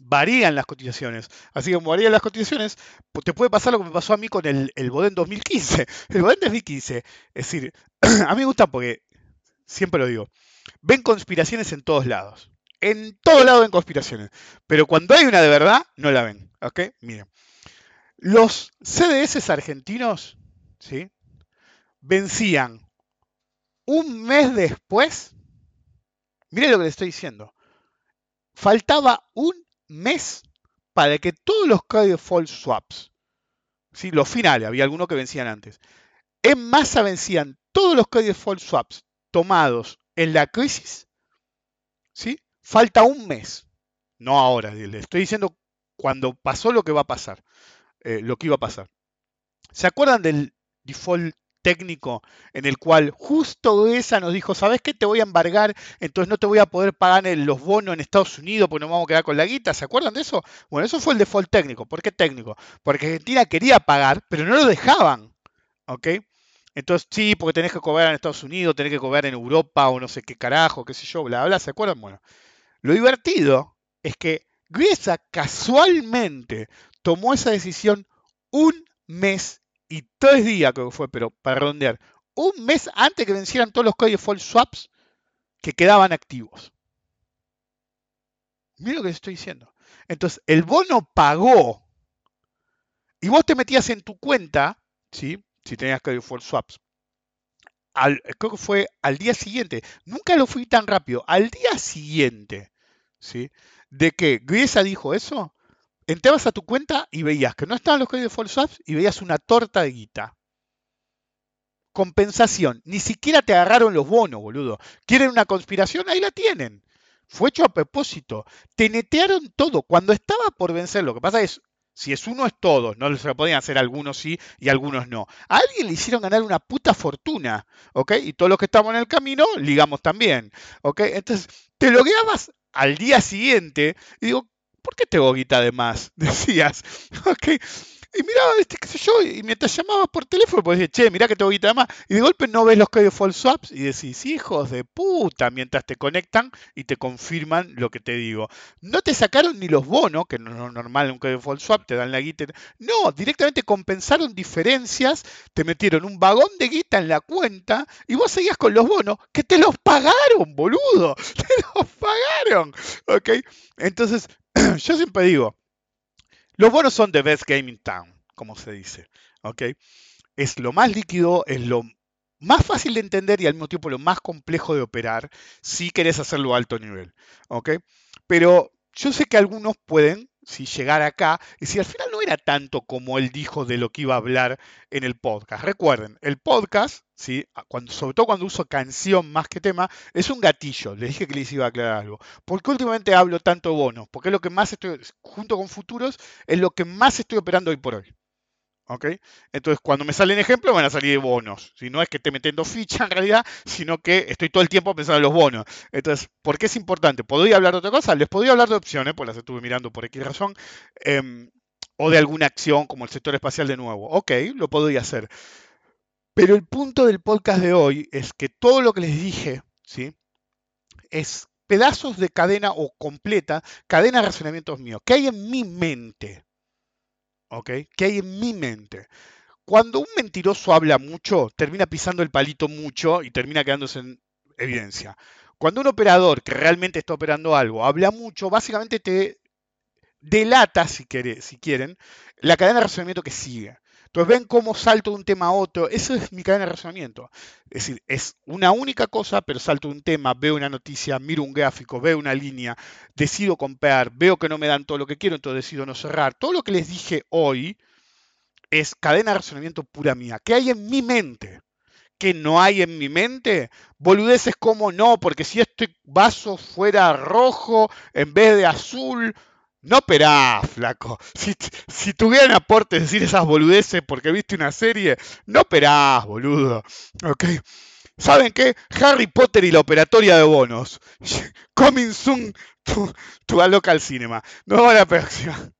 varían las cotizaciones. Así que como varían las cotizaciones, te puede pasar lo que me pasó a mí con el, el Boden 2015. El Boden 2015, es decir, a mí me gusta porque, siempre lo digo, ven conspiraciones en todos lados. En todos lados ven conspiraciones. Pero cuando hay una de verdad, no la ven. ¿Ok? Miren. Los CDS argentinos, ¿sí? Vencían un mes después. Miren lo que les estoy diciendo. Faltaba un mes para que todos los credit default swaps, ¿sí? los finales, había algunos que vencían antes, en masa vencían todos los credit default swaps tomados en la crisis, ¿sí? falta un mes, no ahora, le estoy diciendo cuando pasó lo que va a pasar, eh, lo que iba a pasar. ¿Se acuerdan del default técnico en el cual justo esa nos dijo, ¿sabes qué? Te voy a embargar, entonces no te voy a poder pagar los bonos en Estados Unidos porque nos vamos a quedar con la guita. ¿Se acuerdan de eso? Bueno, eso fue el default técnico. ¿Por qué técnico? Porque Argentina quería pagar, pero no lo dejaban. ¿Ok? Entonces, sí, porque tenés que cobrar en Estados Unidos, tenés que cobrar en Europa o no sé qué carajo, qué sé yo, bla, bla, ¿se acuerdan? Bueno, lo divertido es que Griesa casualmente tomó esa decisión un mes y tres días creo que fue, pero para redondear, un mes antes que vencieran todos los códigos default swaps que quedaban activos. Mira lo que estoy diciendo. Entonces, el bono pagó y vos te metías en tu cuenta, ¿sí? si tenías código default swaps, al, creo que fue al día siguiente, nunca lo fui tan rápido, al día siguiente, ¿sí? De que Griesa dijo eso, entrabas a tu cuenta y veías que no estaban los false swaps y veías una torta de guita. Compensación, ni siquiera te agarraron los bonos, boludo. ¿Quieren una conspiración? Ahí la tienen. Fue hecho a propósito. Te netearon todo. Cuando estaba por vencer, lo que pasa es, si es uno es todo, no se lo podían hacer algunos sí y algunos no. A alguien le hicieron ganar una puta fortuna, ¿ok? Y todos los que estamos en el camino, ligamos también, ¿ok? Entonces, te logueabas al día siguiente y digo, ¿por qué tengo guita de más? Decías, ¿ok? Y miraba, este, qué sé yo, y mientras llamabas por teléfono, pues decías, che, mirá que tengo guita de más. Y de golpe no ves los códigos false swaps y decís, hijos de puta, mientras te conectan y te confirman lo que te digo. No te sacaron ni los bonos, que no es normal en un código false swap, te dan la guita. No, directamente compensaron diferencias, te metieron un vagón de guita en la cuenta y vos seguías con los bonos, que te los pagaron, boludo. Te los pagaron. ¿Ok? Entonces, yo siempre digo, los bonos son the best game in town, como se dice. ¿ok? Es lo más líquido, es lo más fácil de entender y al mismo tiempo lo más complejo de operar si querés hacerlo a alto nivel. ¿ok? Pero yo sé que algunos pueden, si llegar acá, y si al final no era tanto como él dijo de lo que iba a hablar en el podcast. Recuerden, el podcast, ¿sí? cuando, sobre todo cuando uso canción más que tema, es un gatillo. Les dije que les iba a aclarar algo. ¿Por qué últimamente hablo tanto bonos? Porque es lo que más estoy, junto con futuros, es lo que más estoy operando hoy por hoy. ¿Ok? Entonces, cuando me salen ejemplos, van a salir bonos. Si no es que esté metiendo ficha en realidad, sino que estoy todo el tiempo pensando en los bonos. Entonces, ¿por qué es importante? ¿Podría hablar de otra cosa? Les podría hablar de opciones, pues las estuve mirando por X razón. em, o de alguna acción como el sector espacial de nuevo. Ok, lo podría hacer. Pero el punto del podcast de hoy es que todo lo que les dije, ¿sí? Es pedazos de cadena o completa, cadena de razonamientos míos, que hay en mi mente. ¿Ok? Que hay en mi mente. Cuando un mentiroso habla mucho, termina pisando el palito mucho y termina quedándose en evidencia. Cuando un operador que realmente está operando algo habla mucho, básicamente te delata, si, quiere- si quieren, la cadena de razonamiento que sigue. Entonces ven cómo salto de un tema a otro. Eso es mi cadena de razonamiento. Es decir, es una única cosa, pero salto de un tema, veo una noticia, miro un gráfico, veo una línea, decido comprar, veo que no me dan todo lo que quiero, entonces decido no cerrar. Todo lo que les dije hoy es cadena de razonamiento pura mía. ¿Qué hay en mi mente? ¿Qué no hay en mi mente? Boludeces como no, porque si este vaso fuera rojo en vez de azul, no operás, flaco. Si, si tuvieran aportes decir esas boludeces porque viste una serie, no operás, boludo. ¿Ok? ¿Saben qué? Harry Potter y la operatoria de bonos. Coming soon to, to a local cinema. Nos vemos la próxima.